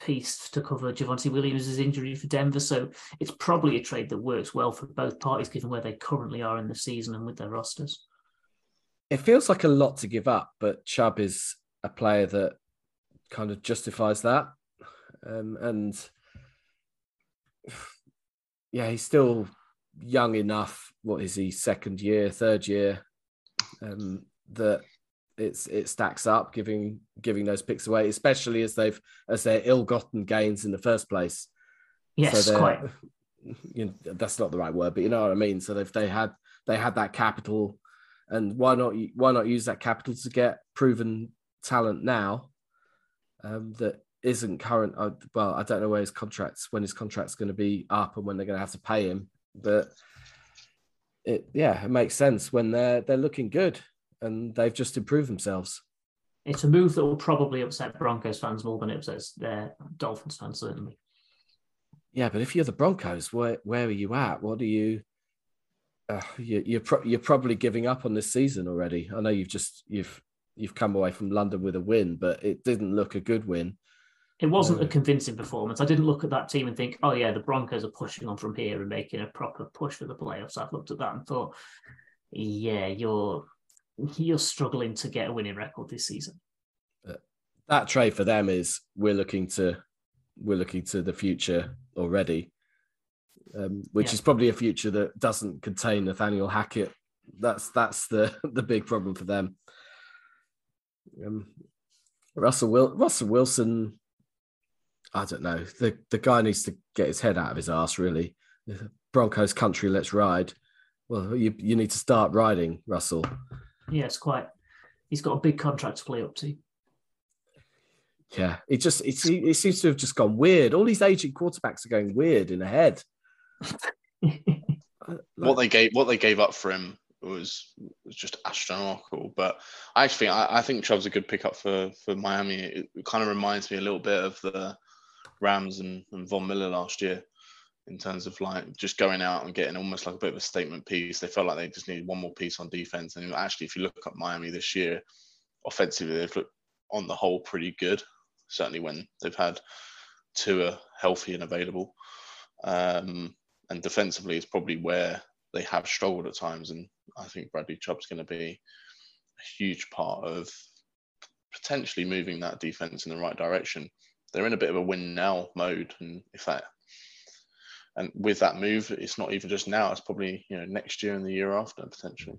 piece to cover Javonte Williams' injury for Denver. So it's probably a trade that works well for both parties given where they currently are in the season and with their rosters. It feels like a lot to give up, but Chubb is a player that kind of justifies that. Um, and yeah, he's still young enough. What is he? Second year, third year. Um, that it's it stacks up, giving giving those picks away, especially as they've as they're ill-gotten gains in the first place. Yes, they're- quite. <laughs> You know, that's not the right word, but you know what I mean. So they've they had they had that capital, and why not why not use that capital to get proven talent now um, that isn't current. Well, I don't know where his contracts when his contract's going to be up and when they're going to have to pay him, but it yeah it makes sense when they're they're looking good and they've just improved themselves. It's a move that will probably upset Broncos fans more than it upsets their Dolphins fans, certainly. Yeah, but if you're the Broncos, where where are you at? What are you? Uh, you you're pro- you're probably giving up on this season already. I know you've just you've you've come away from London with a win, but it didn't look a good win. It wasn't No. a convincing performance. I didn't look at that team and think, oh yeah, the Broncos are pushing on from here and making a proper push for the playoffs. I've looked at that and thought, yeah, you're you're struggling to get a winning record this season. That trade for them is we're looking to we're looking to the future already, um, which Yeah. is probably a future that doesn't contain Nathaniel Hackett. That's that's the <laughs> the big problem for them. Um, Russell Wil- Russell Wilson, I don't know. The the guy needs to get his head out of his ass. Really, Broncos country, let's ride. Well, you you need to start riding, Russell. Yeah, it's quite. He's got a big contract to play up to. Yeah, it just it, it seems to have just gone weird. All these aging quarterbacks are going weird in the head. <laughs> Uh, what they gave what they gave up for him was was just astronomical. But I actually think I, I think Chubb's a good pickup for for Miami. It, it kind of reminds me a little bit of the Rams and, and Von Miller last year in terms of like just going out and getting almost like a bit of a statement piece. They felt like they just needed one more piece on defense. And actually, if you look at Miami this year, offensively they've looked on the whole pretty good. Certainly when they've had Tua healthy and available. Um, and defensively is probably where they have struggled at times. And I think Bradley Chubb's going to be a huge part of potentially moving that defense in the right direction. They're in a bit of a win now mode, and if that and with that move, it's not even just now; it's probably you know next year and the year after potentially.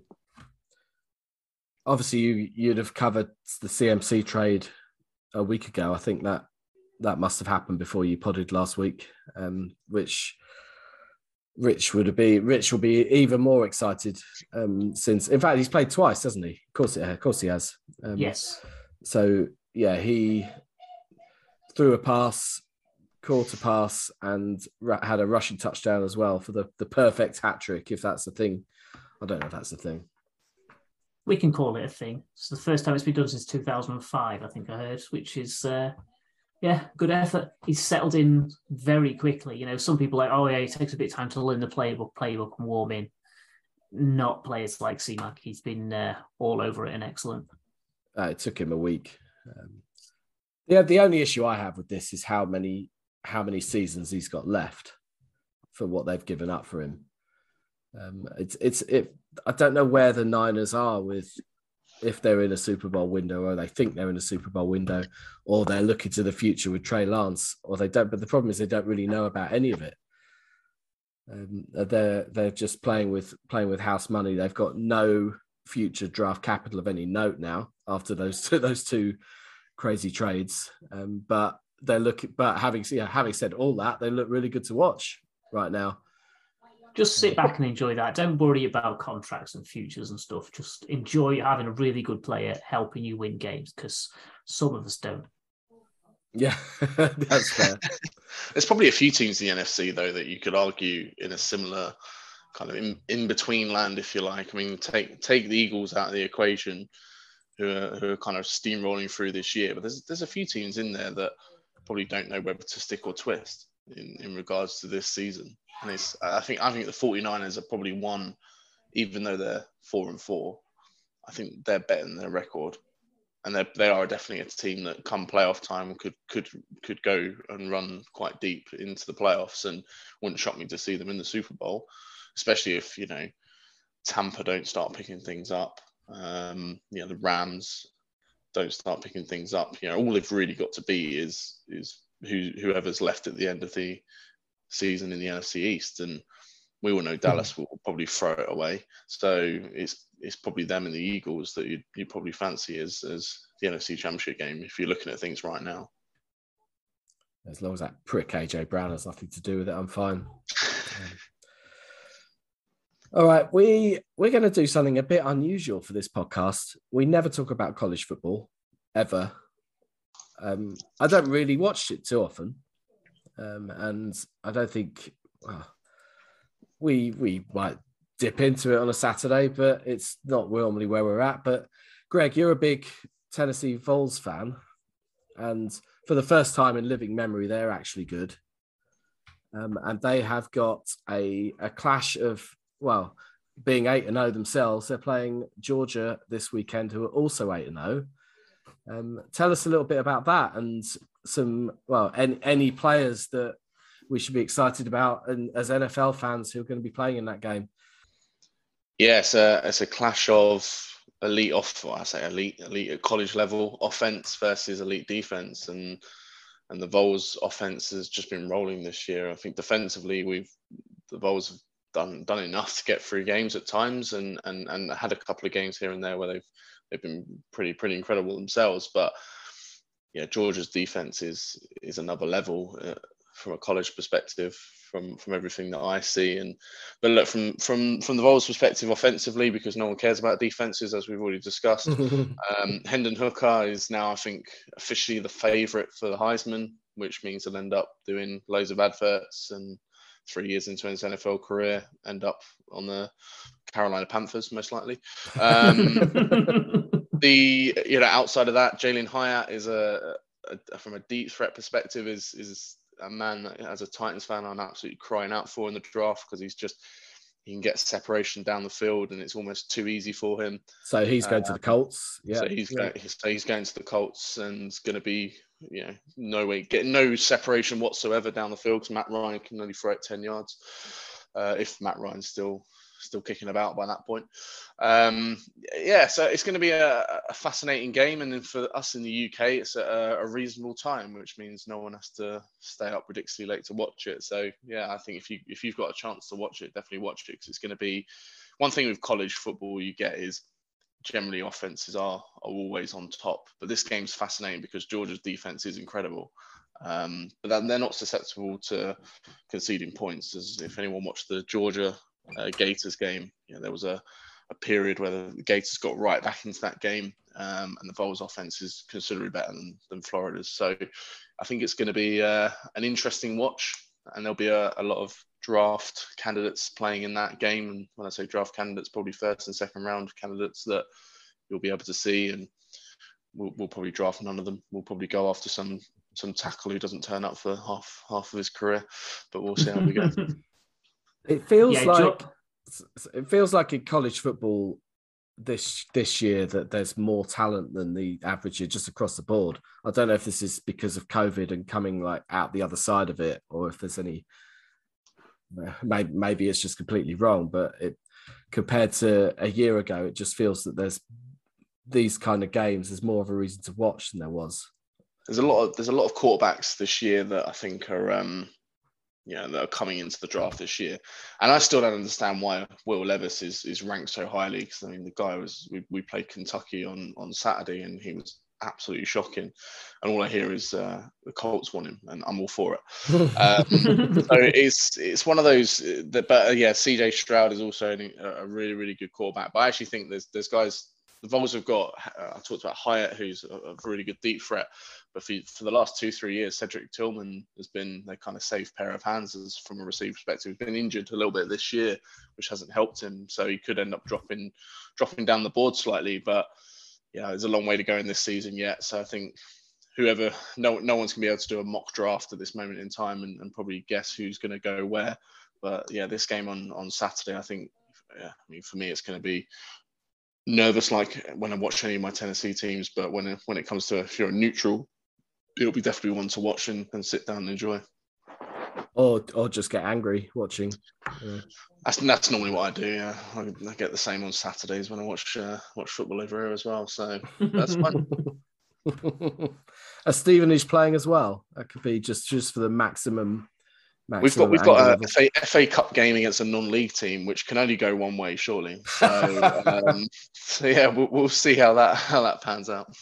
obviously you you'd have covered the CMC trade a week ago. I think that that must have happened before you podded last week, um, which Rich would be. Rich will be even more excited um, since, in fact, he's played twice, hasn't he? Of course, of course he has. Um, yes. So yeah, he threw a pass, caught a pass, and ra- had a rushing touchdown as well for the the perfect hat trick, if that's a thing. I don't know if that's a thing. we can call it a thing. It's the first time it's been done since 2005, I think I heard, which is, uh, yeah, good effort. He's settled in very quickly. You know, some people are like, oh, yeah, it takes a bit of time to learn the playbook, playbook and warm in. Not players like CMAC. He's been uh, all over it and excellent. Uh, it took him a week. Um, yeah, the only issue I have with this is how many how many seasons he's got left for what they've given up for him. Um, it's it's it. I don't know where the Niners are with if they're in a Super Bowl window or they think they're in a Super Bowl window, or they're looking to the future with Trey Lance, or they don't. But the problem is they don't really know about any of it. Um, they're they're just playing with playing with house money. They've got no future draft capital of any note now after those two, <laughs> those two crazy trades. Um, but they're looking. But having yeah, having said all that, they look really good to watch right now. Just sit back and enjoy that. Don't worry about contracts and futures and stuff. Just enjoy having a really good player helping you win games because some of us don't. Yeah, <laughs> that's fair. <laughs> There's probably a few teams in the NFC though that you could argue in a similar kind of in, in between land, if you like. I mean, take take the Eagles out of the equation, who are, who are kind of steamrolling through this year, but there's there's a few teams in there that probably don't know whether to stick or twist in, in regards to this season. And it's I think I think the 49ers are probably one, even though they're four and four, I think they're better than their record and they they are definitely a team that come playoff time could could could go and run quite deep into the playoffs and wouldn't shock me to see them in the Super Bowl, especially if you know Tampa don't start picking things up. Um, you know the Rams don't start picking things up. You know all they've really got to be is is who whoever's left at the end of the season in the NFC East and. We all know Dallas will probably throw it away, so it's it's probably them and the Eagles that you you probably fancy as as the NFC Championship game if you're looking at things right now. As long as that prick AJ Brown has nothing to do with it, I'm fine. <laughs> All right, we we're going to do something a bit unusual for this podcast. We never talk about college football ever. Um, I don't really watch it too often, um, and I don't think well, we we might dip into it on a Saturday, but it's not normally where we're at. But Greg, you're a big Tennessee Vols fan, and for the first time in living memory, they're actually good. Um, and they have got a, a clash of, well, being eight and zero themselves, they're playing Georgia this weekend, who are also eight and zero. Um, tell us a little bit about that and some well, any, any players that we should be excited about, and as NFL fans who are going to be playing in that game. Yeah, it's a it's a clash of elite off, I say elite elite at college level offense versus elite defense, and and the Vols offense has just been rolling this year. I think defensively, we've the Vols have done done enough to get through games at times, and and and had a couple of games here and there where they've they've been pretty pretty incredible themselves. But yeah, Georgia's defense is is another level uh, from a college perspective. From, from everything that I see, and but look from from from the Vols' perspective, offensively, because no one cares about defenses, as we've already discussed. <laughs> um, Hendon Hooker is now, I think, officially the favourite for the Heisman, which means he'll end up doing loads of adverts and three years into his NFL career, end up on the Carolina Panthers most likely. <laughs> Um, the you know outside of that, Jalin Hyatt is a, a, from a deep threat perspective is is a man that as a Titans fan I'm absolutely crying out for in the draft because he's just he can get separation down the field and it's almost too easy for him. So he's going uh, to the Colts. Yeah. So he's yeah. going. So he's going to the Colts and going to be you know, no way, get no separation whatsoever down the field because Matt Ryan can only throw it 10 yards. Uh, if Matt Ryan's still still kicking about by that point. Um, yeah, so it's going to be a, a, fascinating game, and then for us in the UK, it's a, a, reasonable time, which means no one has to stay up ridiculously late to watch it. So yeah, I think if you if you've got a chance to watch it, definitely watch it because it's going to be one thing with college football you get is generally offenses are, are always on top. But this game's fascinating because Georgia's defense is incredible. Um, but they're not susceptible to conceding points. As if anyone watched the Georgia uh, Gators game, you know, there was a, a period where the Gators got right back into that game, um, and the Vols offense is considerably better than, than Florida's. So I think it's going to be uh, an interesting watch, and there'll be a, a lot of draft candidates playing in that game. And when I say draft candidates, probably first and second round candidates that you'll be able to see. And we'll, we'll probably draft none of them. We'll probably go after some some tackle who doesn't turn up for half half of his career, but we'll see how we go. <laughs> it feels yeah, like it feels like in college football this this year that there's more talent than the average year just across the board. I don't know if this is because of COVID and coming like out the other side of it, or if there's any maybe, maybe it's just completely wrong, but it compared to a year ago, it just feels that there's these kind of games. There's more of a reason to watch than there was. There's a lot of there's a lot of quarterbacks this year that I think are um, you know, that are coming into the draft this year. And I still don't understand why Will Levis is is ranked so highly. Because I mean, the guy was we, we played Kentucky on on Saturday, and he was absolutely shocking. And all I hear is uh, the Colts want him, and I'm all for it. <laughs> Um, so it's it's one of those. That, but uh, yeah, CJ Stroud is also a really really good quarterback. But I actually think there's there's guys. The Vols have got. Uh, I talked about Hyatt, who's a, a, really good deep threat. But for, for the last two three years, Cedric Tillman has been their kind of safe pair of hands as from a receiver perspective. He's been injured a little bit this year, which hasn't helped him. So he could end up dropping dropping down the board slightly. But yeah, there's a long way to go in this season yet. So I think whoever, no, no one's gonna be able to do a mock draft at this moment in time and, and probably guess who's to go where. But yeah, this game on on Saturday, I think, yeah, I mean, for me, it's to be nervous like when I watch any of my Tennessee teams. But when when it comes to if you're a neutral, it'll be definitely one to watch and, and sit down and enjoy. Or or just get angry watching. Yeah. That's that's normally what I do. Yeah, I, I, get the same on Saturdays when I watch uh, watch football over here as well. So that's fun. <laughs> <laughs> As Stephen is playing as well. That could be just just for the maximum. maximum we've got we've got a FA, FA, Cup game against a non-league team, which can only go one way, surely. So, <laughs> um, so yeah, we'll, we'll see how that how that pans out.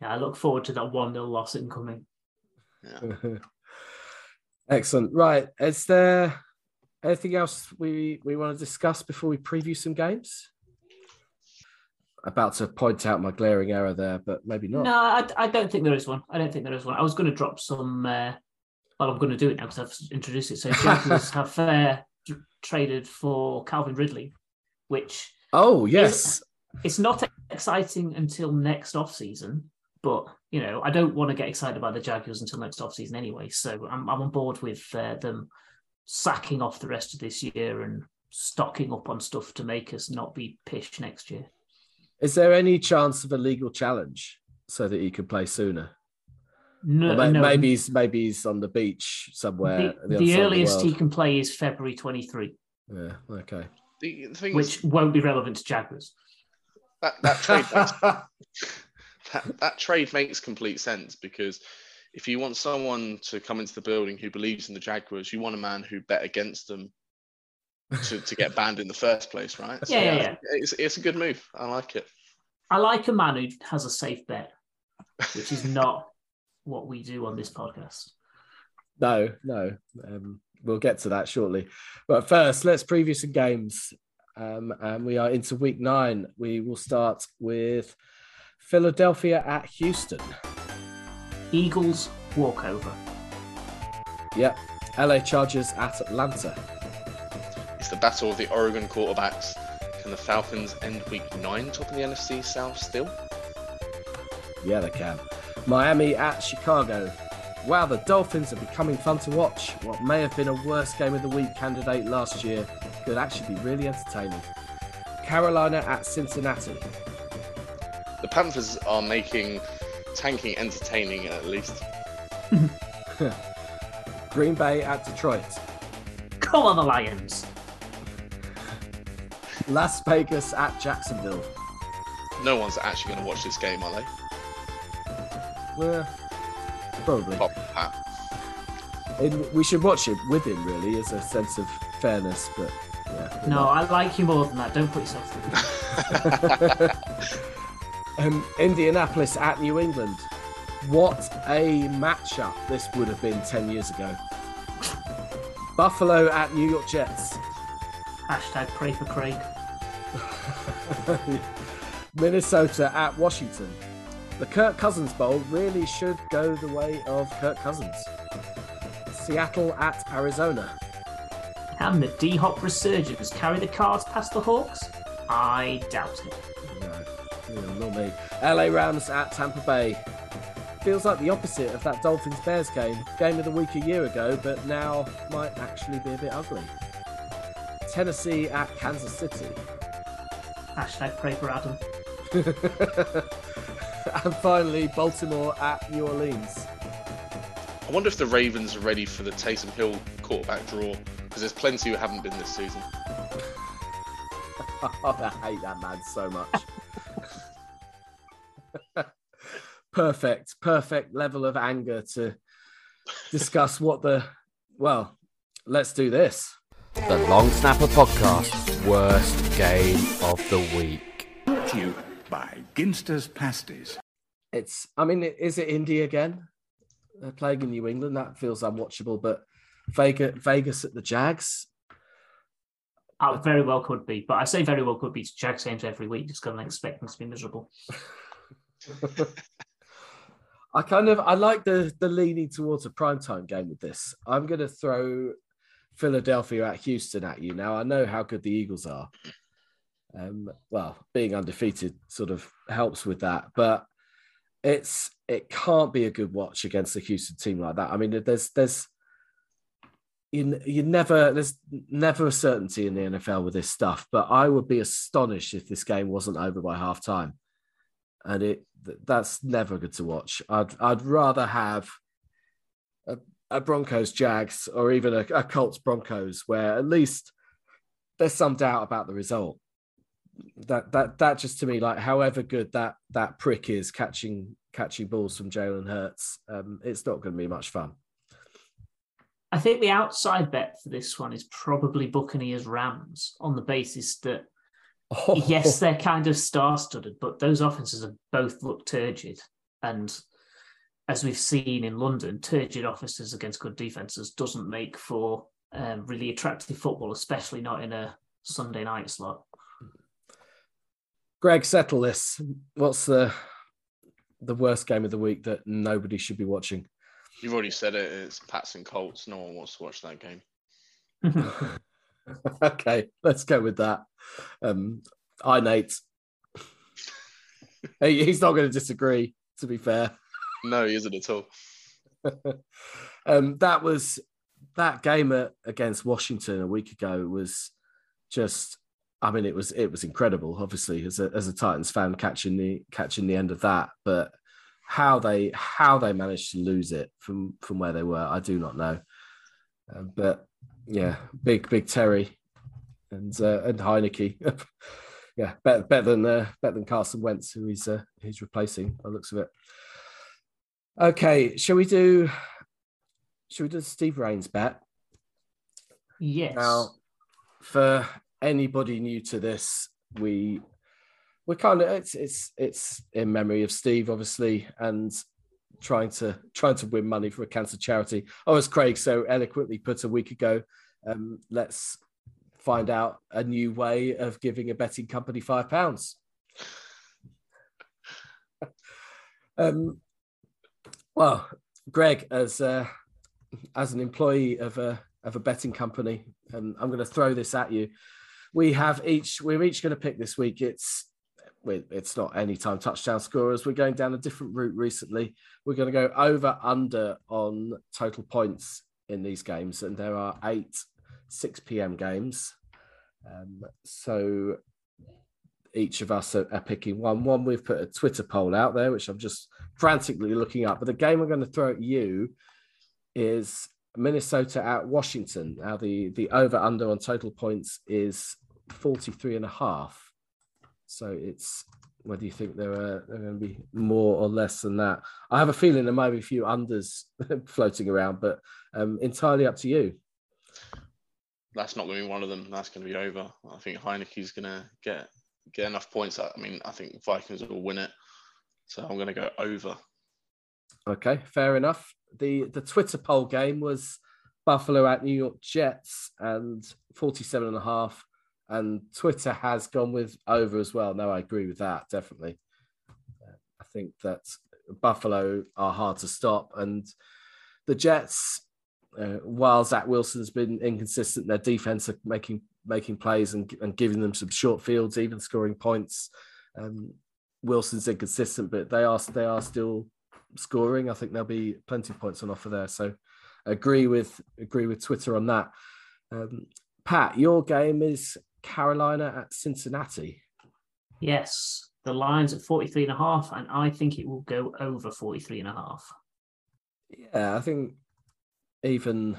Yeah, I look forward to that one 0 loss incoming. Yeah. <laughs> Excellent. Right, is there Anything else we, we want to discuss before we preview some games? About to point out my glaring error there, but maybe not. No, I, I don't think there is one. I don't think there is one. I was going to drop some. Uh, well, I'm going to do it now because I've introduced it. So <laughs> Jaguars have uh, traded for Calvin Ridley, which oh yes, is, it's not exciting until next off season. But you know, I don't want to get excited about the Jaguars until next off season anyway. So I'm I'm on board with uh, them sacking off the rest of this year and stocking up on stuff to make us not be pish next year. Is there any chance of a legal challenge so that he could play sooner? No, Or may- no. maybe he's maybe he's on the beach somewhere. the, the, the other side of the earliest he can play is February 23, Yeah. Okay. The, the thing which is, won't be relevant to Jaguars. that, that trade makes, <laughs> that, that trade makes complete sense because if you want someone to come into the building who believes in the Jaguars, you want a man who bet against them to, to get banned in the first place, right? Yeah, yeah, yeah. It's, it's a good move. I like it. I like a man who has a safe bet, which is not what we do on this podcast. No, no. Um, we'll get to that shortly. But first, let's preview some games. Um, and we are into week nine. We will start with Philadelphia at Houston. Eagles walkover. Yep. LA Chargers at Atlanta. It's the battle of the Oregon quarterbacks. Can the Falcons end week nine top of the NFC South still? Yeah, they can. Miami at Chicago. Wow, the Dolphins are becoming fun to watch. What may have been a worst game of the week candidate last year could actually be really entertaining. Carolina at Cincinnati. The Panthers are making tanking entertaining at least. <laughs> Green Bay at Detroit. Come on, the Lions. Las Vegas at Jacksonville. No one's actually going to watch this game, are they? Well, probably. Apart from Pat. And we should watch it with him, really, as a sense of fairness. But yeah, No, not. I like you more than that. Don't put yourself through this. <laughs> <laughs> um, Indianapolis at New England. What a matchup this would have been 10 years ago. Buffalo at New York Jets. Hashtag pray for Craig. <laughs> Minnesota at Washington. The Kirk Cousins Bowl really should go the way of Kirk Cousins. Seattle at Arizona. Can the D Hop resurgence carry the cards past the Hawks? I doubt it. No, no, not me. LA Rams at Tampa Bay. Feels like the opposite of that Dolphins Bears game. Game of the week a year ago, but now might actually be a bit ugly. Tennessee at Kansas City. Hashtag pray for Adam. <laughs> and finally, Baltimore at New Orleans. I wonder if the Ravens are ready for the Taysom Hill quarterback draw because there's plenty who haven't been this season. <laughs> I hate that man so much. Perfect, perfect level of anger to discuss what the. Well, let's do this. The Long Snapper Podcast, worst game of the week. Brought to you by Ginster's Pasties. It's. I mean, is it Indy again? They're playing in New England. That feels unwatchable. But Vegas, Vegas at the Jags. Uh, very well could be, but I say very well could be to Jags games every week just because I'm expecting to be miserable. <laughs> I kind of I like the the leaning towards a primetime game with this. I'm going to throw Philadelphia at Houston at you now. I know how good the Eagles are. Um, well, being undefeated sort of helps with that, but it's it can't be a good watch against a Houston team like that. I mean, there's there's you, you never there's never a certainty in the NFL with this stuff, but I would be astonished if this game wasn't over by half time and it that's never good to watch. I'd I'd rather have a, a Broncos Jags or even a, a Colts Broncos where at least there's some doubt about the result. That that that just to me like however good that that prick is catching catching balls from Jalen Hurts, um, it's not going to be much fun. I think the outside bet for this one is probably Buccaneers Rams on the basis that yes, they're kind of star-studded, but those offenses have both looked turgid. And as we've seen in London, turgid offenses against good defenses doesn't make for um, really attractive football, especially not in a Sunday night slot. Greg, settle this. What's the the worst game of the week that nobody should be watching? You've already said it. It's Pats and Colts. No one wants to watch that game. <laughs> <laughs> okay, let's go with that. Um, I Nate. <laughs> He- He's not going to disagree. To be fair, No, he isn't at all. <laughs> um, that was that game at, against Washington a week ago was just I mean, it was it was incredible. Obviously, as a as a Titans fan, catching the catching the end of that, but how they how they managed to lose it from from where they were, I do not know. Uh, but yeah, big big Terry and uh, and Heinicke, <laughs> yeah, better better than uh, better than Carson Wentz, who he's uh, he's replacing. By the looks of it. Okay, shall we do? Shall we do Steve Rains bet? Yes. Now, for anybody new to this, we we're kind of it's it's it's in memory of Steve, obviously, and trying to trying to win money for a cancer charity. Oh, as Craig so eloquently put a week ago, um, let's find out a new way of giving a betting company five pounds. <laughs> um, well, Greg, as uh, as an employee of a of a betting company, and I'm going to throw this at you we have each we're each going to pick this week it's it's not anytime touchdown scorers we're going down a different route recently we're going to go over under on total points in these games and there are eight 6 p.m games um, so each of us are, are, picking one one we've put a twitter poll out there which i'm just frantically looking up but the game i'm going to throw at you is Minnesota at Washington. Now the the over under on total points is 43 and a half. So it's whether you think there are, there are going to be more or less than that. I have a feeling there might be a few unders <laughs> floating around, but um, entirely up to you. That's not going to be one of them. That's going to be over. I think Heinicke's going to get get enough points. I mean, I think Vikings will win it. So I'm going to go over. Okay, fair enough. The the Twitter poll game was Buffalo at New York Jets and 47 and a half and Twitter has gone with over as well. No, I agree with that definitely. I think that Buffalo are hard to stop, and the Jets, uh, while Zach Wilson's been inconsistent, their defense are making making plays and, and giving them some short fields, even scoring points. Um, Wilson's inconsistent, but they are they are still scoring. I think there'll be plenty of points on offer there. So agree with agree with Twitter on that. Um, Pat, your game is Carolina at Cincinnati. Yes, the line's at 43 and a half, and I think it will go over 43 and a half. Yeah, I think even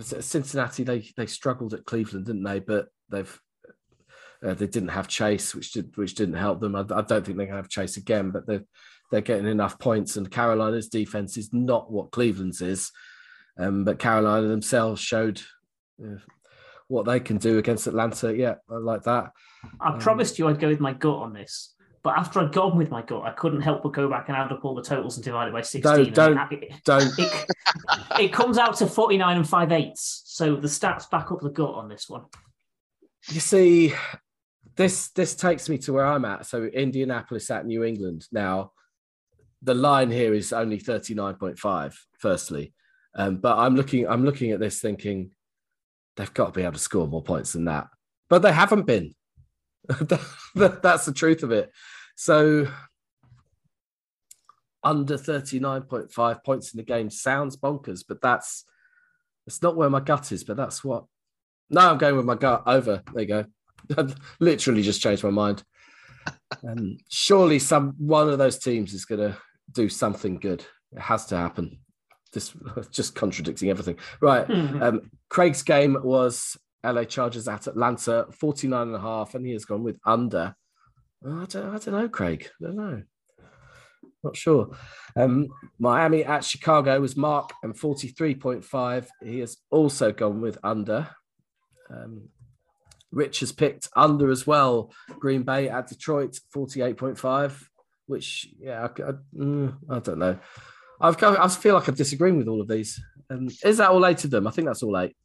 Cincinnati they they struggled at Cleveland, didn't they? But they've uh, they didn't have Chase, which did which didn't help them. I, I don't think they're going to have Chase again, but they're they're getting enough points. And Carolina's defense is not what Cleveland's is, um, but Carolina themselves showed uh, what they can do against Atlanta. Yeah, I like that. I um, promised you I'd go with my gut on this, but after I'd gone with my gut, I couldn't help but go back and add up all the totals and divide it by 16. Don't, don't, it, don't. It, it comes out to 49 and 5 eighths. So the stats back up the gut on this one. You see, this this takes me to where I'm at. So Indianapolis at New England. Now, the line here is only 39.5, firstly. Um, but I'm looking, I'm looking at this thinking, they've got to be able to score more points than that. But they haven't been. <laughs> That's the truth of it. So under 39.5 points in the game sounds bonkers, but that's it's not where my gut is, but that's what no, I'm going with my gut over. There you go. I've <laughs> literally just changed my mind. Um, surely some one of those teams is gonna do something good. It has to happen this <laughs> just contradicting everything. Right. Mm-hmm. Um, Craig's game was LA Chargers at Atlanta, 49 and a half, and he has gone with under. Oh, I, don't, I don't know, Craig. I don't know. Not sure. Um, Miami at Chicago was Mark and 43.5. He has also gone with under. Um, Rich has picked under as well. Green Bay at Detroit, 48.5, which, yeah, I, I, mm, I don't know. I've got, I feel like I'm disagreeing with all of these. Um, is that all eight of them? I think that's all eight.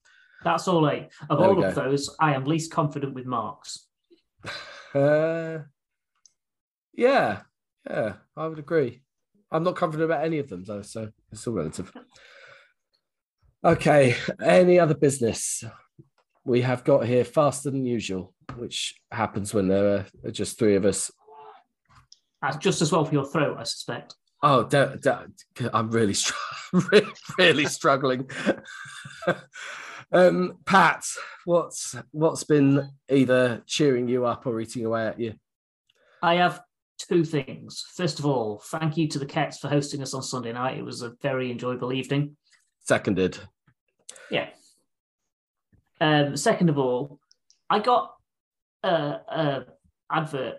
That's all eight. Of there all of those, I am least confident with Marks. <laughs> Uh, yeah, yeah, I would agree. I'm not confident about any of them though, so it's all relative. Okay, any other business? We have got here faster than usual, which happens when there are just three of us. That's just as well for your throat, I suspect. Oh, I'm really, <laughs> really struggling. <laughs> Um, Pat, what's what's been either cheering you up or eating away at you? I have two things. First of all, thank you to the Cats for hosting us on Sunday night. It was a very enjoyable evening. Seconded. Yeah. Um, second of all, I got a, a advert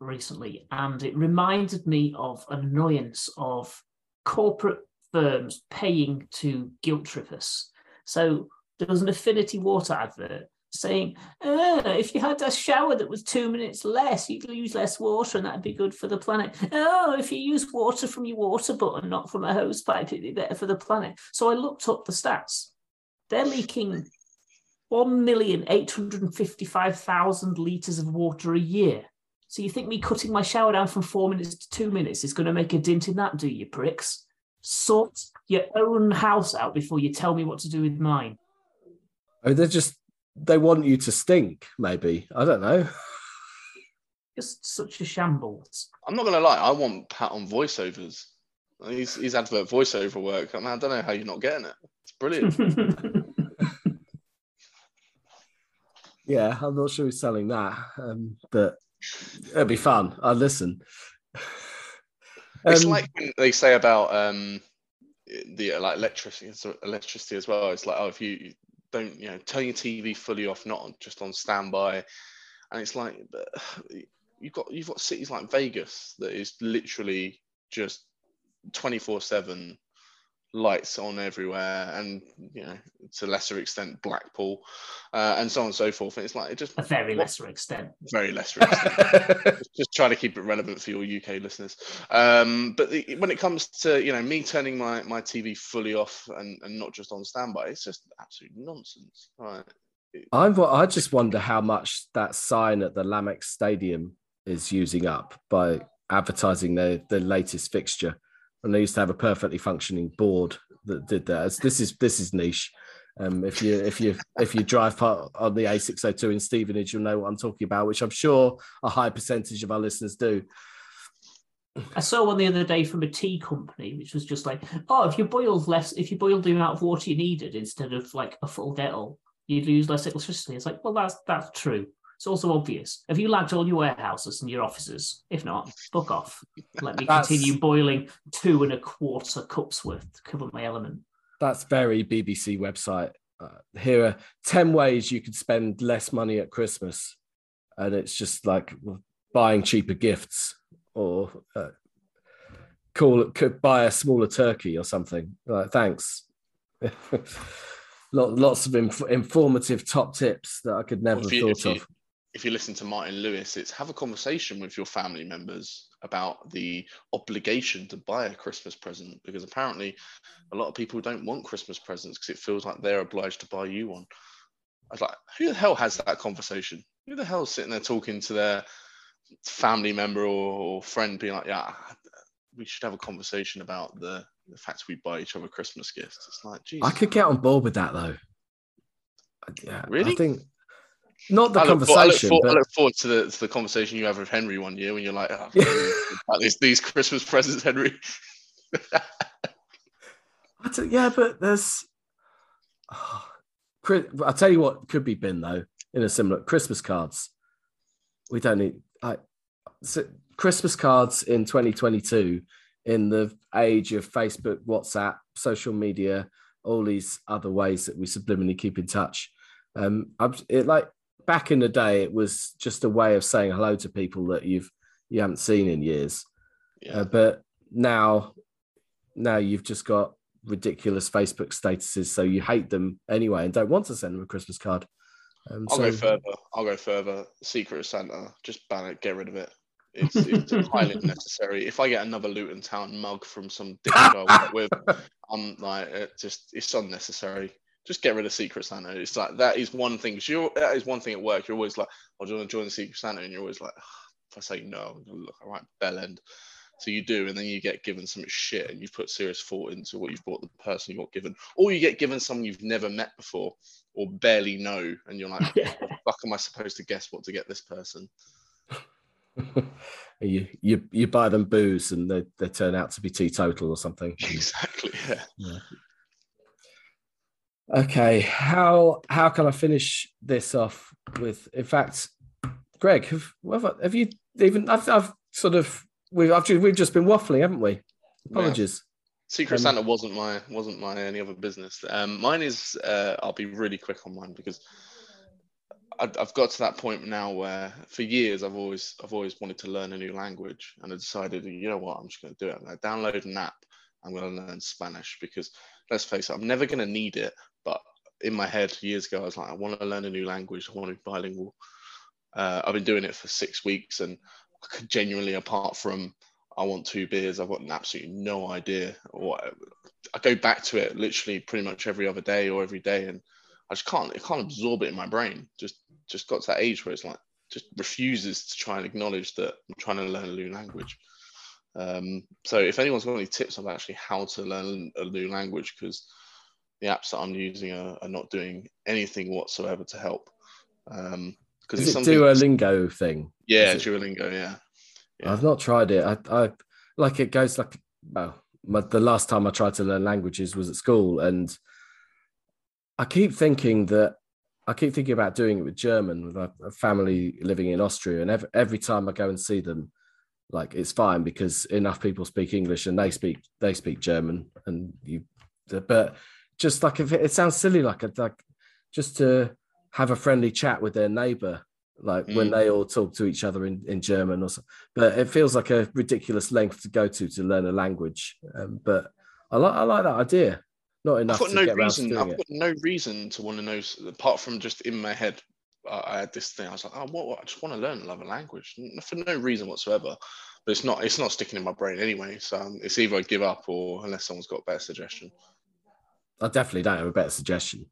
recently, and it reminded me of an annoyance of corporate firms paying to guilt trip us. So there was an Affinity Water advert saying, "Ah, if you had a shower that was two minutes less, you'd use less water, and that'd be good for the planet. Oh, if you use water from your water button, not from a hose pipe, it'd be better for the planet. So I looked up the stats. They're leaking 1,855,000 litres of water a year. So you think me cutting my shower down from four minutes to two minutes is going to make a dint in that, do you, pricks? Sort your own house out before you tell me what to do with mine. Oh, they're just they want you to stink. Maybe I don't know. Just such a shambles. I'm not gonna lie. I want Pat on voiceovers. He's he's advert voiceover work. I, mean, I don't know how you're not getting it. It's brilliant. <laughs> Yeah, I'm not sure he's selling that, um, but it'll be fun. I'll listen. It's Um, like when they say about um, the like electricity, so electricity as well. It's like oh, if you don't, you know, turn your TV fully off, not on, just on standby, and it's like but <sighs> you've got you've got cities like Vegas that is literally just twenty four seven lights on everywhere, and you know, to a lesser extent Blackpool, uh, and so on and so forth. And it's like it just a very what- lesser extent. very lesser extent. <laughs> just try to keep it relevant for your UK listeners. Um, but the, when it comes to you know me turning my, my TV fully off and, and not just on standby, it's just absolute nonsense. Right? I'm, I just wonder how much that sign at the Lamex Stadium is using up by advertising their the latest fixture. And they used to have a perfectly functioning board that did that. It's- This is this is niche. Um, if you if you if you drive part on the A602 in Stevenage, you'll know what I'm talking about, which I'm sure a high percentage of our listeners do. I saw one the other day from a tea company, which was just like, oh, if you boiled less, if you boiled the amount of water you needed instead of like a full kettle, you'd use less electricity. It's like, well, that's that's true. It's also obvious. Have you lagged all your warehouses and your offices? If not, fuck off. Let me That's- continue boiling two and a quarter cups worth to cover my element. That's very BBC website. Uh, here are 10 ways you could spend less money at Christmas. And it's just like buying cheaper gifts or uh, call could buy a smaller turkey or something. Like, thanks. <laughs> Lots of inf- informative top tips that I could never If have you, thought if, you, of. If you listen to Martin Lewis, it's have a conversation with your family members about the obligation to buy a Christmas present because apparently a lot of people don't want Christmas presents because it feels like they're obliged to buy you one. I was like, who the hell has that conversation? Who the hell's sitting there talking to their family member or, or friend, being like, yeah, we should have a conversation about the, the fact we buy each other Christmas gifts. It's like, geez. I could get on board with that though. Yeah, Really? I think not the I look, for- I look conversation, for- I look forward to the, to the conversation you have with Henry one year when you're like, oh, <laughs> these, these Christmas presents, Henry. <laughs> I yeah, but there's. Oh, I'll tell you what could be bin though in a similar Christmas cards. We don't need like so Christmas cards in 2022 in the age of Facebook, WhatsApp, social media, all these other ways that we subliminally keep in touch. Um, I'm, it like back in the day, it was just a way of saying hello to people that you've you haven't seen in years. Yeah. Uh, but now, now you've just got ridiculous Facebook statuses, so you hate them anyway and don't want to send them a Christmas card. Um, I'll so go further. I'll go further. Secret of Santa, just ban it, get rid of it. It's, it's highly <laughs> unnecessary. If I get another Luton Town mug from some dickhead I work with, <laughs> I'm like, it just it's unnecessary. Just get rid of Secret Santa. It's like that is one thing. you're, that is one thing at work. You're always like, "Oh, do you want to join the Secret Santa?" And you're always like, ah, "If I say no, I'm look all right, bell end." So you do, and then you get given some shit, and you've put serious thought into what you've bought the person you got given, or you get given someone you've never met before or barely know, and you're like, "How the <laughs> fuck am I supposed to guess what to get this person?" <laughs> you you you buy them booze and they, they turn out to be teetotal or something. <laughs> Exactly. Yeah. Okay, how how can I finish this off with? In fact, Greg, have have, you even? I've, I've sort of we've I've, we've just been waffling, haven't we? Apologies. Secret Um, Santa wasn't my wasn't my any other business. Um, mine is uh, I'll be really quick on mine because I've, I've got to that point now where for years I've always I've always wanted to learn a new language and I decided you know what I'm just going to do it. I'm going to download an app. I'm going to learn Spanish because let's face it, I'm never going to need it. In my head years ago, I was like, I want to learn a new language. I want to be bilingual. Uh, I've been doing it for six weeks and genuinely, apart from I want two beers. I've got absolutely no idea what. I go back to it literally pretty much every other day or every day, and I just can't. It can't absorb it in my brain. Just just got to that age where it's like just refuses to try and acknowledge that I'm trying to learn a new language. Um, so if anyone's got any tips on actually how to learn a new language, because the apps that I'm using are, are not doing anything whatsoever to help. Um, because it's it something. Duolingo thing? yeah, it- Duolingo. Yeah. Yeah. I've not tried it. I, I like it goes like well, my, the last time I tried to learn languages was at school, and I keep thinking that I keep thinking about doing it with German with a, a family living in Austria, and every, every time I go and see them, like it's fine because enough people speak English and they speak they speak German, and you, but just like if it, it sounds silly, like a, like just to have a friendly chat with their neighbor like when Mm. they all talk to each other in, in German or something. But it feels like a ridiculous length to go to to learn a language. Um, but I like I like that idea. Not I've enough got to no get around to reason. I've it. got no reason to want to know apart from just in my head. Uh, I had this thing. I was like, oh, what, what? I just want to learn another language for no reason whatsoever. But it's not. It's not sticking in my brain anyway. So um, it's either I give up or unless someone's got a better suggestion. I definitely don't have a better suggestion.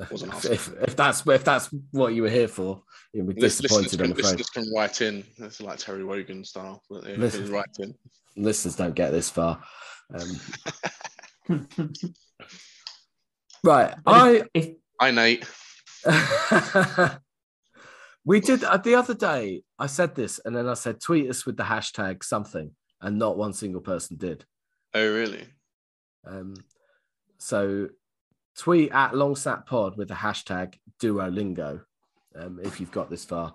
If, if, if that's if that's what you were here for, you'd be Lis- Listeners disappointed. I'm can, afraid. listeners can write in. It's like Terry Wogan style. But they Listen. write in. Listeners don't get this far. Um, <laughs> right, I if Hi Nate. <laughs> we did uh, the other day. I said this, and then I said tweet us with the hashtag something, and not one single person did. Oh really? Um, so tweet at Longsat Pod with the hashtag Duolingo um, if you've got this far.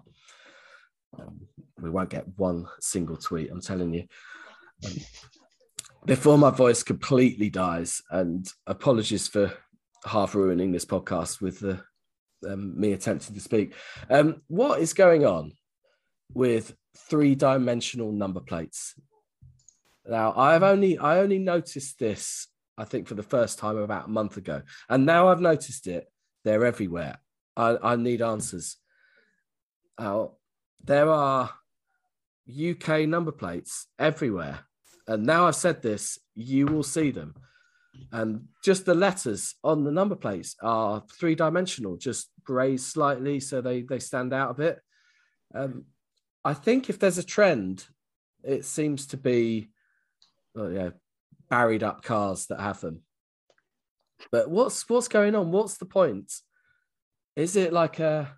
Um, we won't get one single tweet, I'm telling you. Um, before my voice completely dies, and apologies for half ruining this podcast with the um, me attempting to speak. Um, what is going on with three-dimensional number plates? Now, I've only I only noticed this I think for the first time about a month ago, and now I've noticed it. They're everywhere. I, I need answers. Now, there are UK number plates everywhere, and now I've said this, you will see them. And just the letters on the number plates are three dimensional, just raised slightly so they they stand out a bit. Um, I think if there's a trend, it seems to be, oh yeah, buried up cars that have them. But what's what's going on? What's the point? Is it like a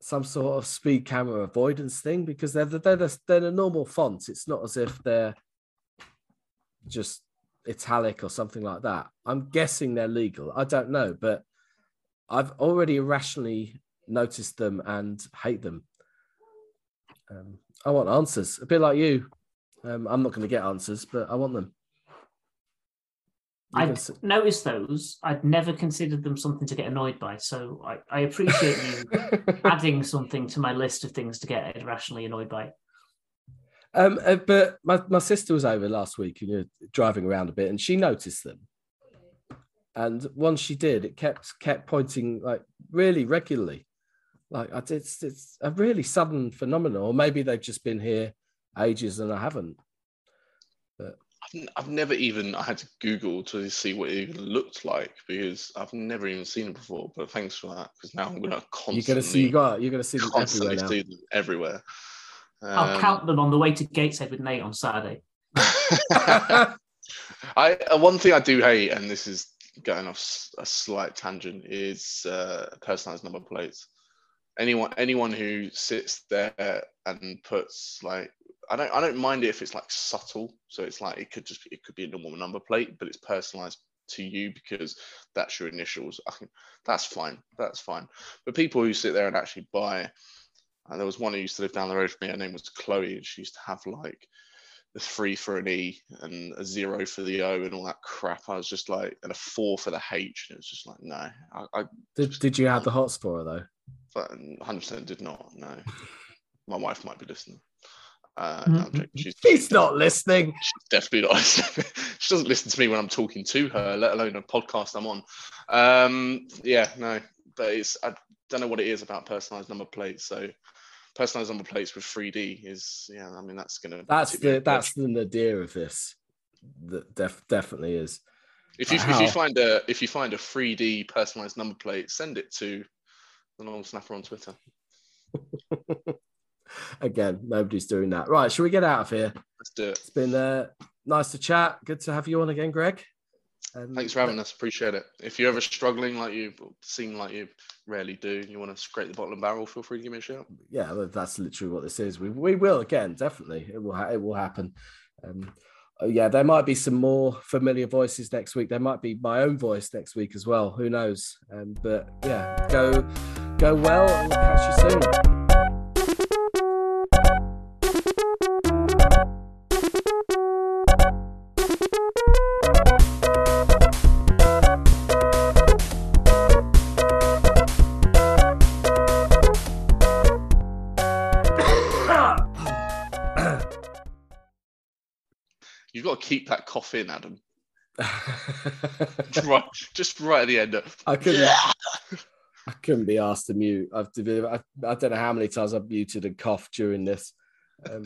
some sort of speed camera avoidance thing? Because they're the, they're the, they're the normal font. It's not as if they're just italic or something like that. I'm guessing they're legal. I don't know, but I've already irrationally noticed them and hate them. Um, I want answers, a bit like you. Um, I'm not going to get answers, but I want them. Can noticed those. I'd never considered them something to get annoyed by. So I, I appreciate you <laughs> adding something to my list of things to get irrationally annoyed by. Um, uh, but my, my sister was over last week and you know, driving around a bit, and she noticed them. And once she did, it kept kept pointing like really regularly. Like I did, it's, it's a really sudden phenomenon, or maybe they've just been here ages and I haven't. I've, n- I've never even I had to Google to see what it even looked like because I've never even seen it before. But thanks for that because now I'm gonna constantly You're gonna see you got you're gonna see them constantly everywhere now. see them everywhere. I'll Um, count them on the way to Gateshead with Nate on Saturday. <laughs> I uh, one thing I do hate, and this is going off a slight tangent, is uh, personalized number plates. Anyone anyone who sits there and puts like I don't I don't mind it if it's like subtle. So it's like it could just it could be a normal number plate, but it's personalized to you because that's your initials. I think that's fine. That's fine. But people who sit there and actually buy, and there was one who used to live down the road from me. Her name was Chloe, and she used to have like the three for an E and a zero for the O and all that crap. I was just like, and a four for the H. And it was just like, no, I, I Did, did you have the hot sporer though? but um, 100% did not. No, <laughs> my wife might be listening. Uh, no, I'm joking. She's, He's not listening. she's definitely not <laughs> listening. she doesn't listen to me when I'm talking to her, let alone a podcast I'm on. Um, yeah, no, but it's I don't know what it is about personalized number plates. So personalized number plates with 3D is yeah. I mean that's gonna That's the that's the nadir of this. That def, definitely is. If you if Wow. you find a if you find a 3D personalized number plate, send it to the normal snapper on Twitter. <laughs> Again, nobody's doing that. Right, shall we get out of here? Let's do it. It's been uh, nice to chat. Good to have you on again, Greg. Um, Thanks for having us. Appreciate it. If you're ever struggling like you seem like you rarely do, and you want to scrape the bottom of the barrel, feel free to give me a shout. yeah, that's literally what this is. We we will again, definitely. It will ha- it will happen. Um, oh, yeah, there might be some more familiar voices next week. There might be my own voice next week as well. Who knows? Um, but yeah, go go well. We'll catch you soon. Got to keep that cough in, Adam. <laughs> right, just right at the end. I couldn't. I couldn't be asked to mute. I've, I, I don't know how many times I've muted and coughed during this. Um,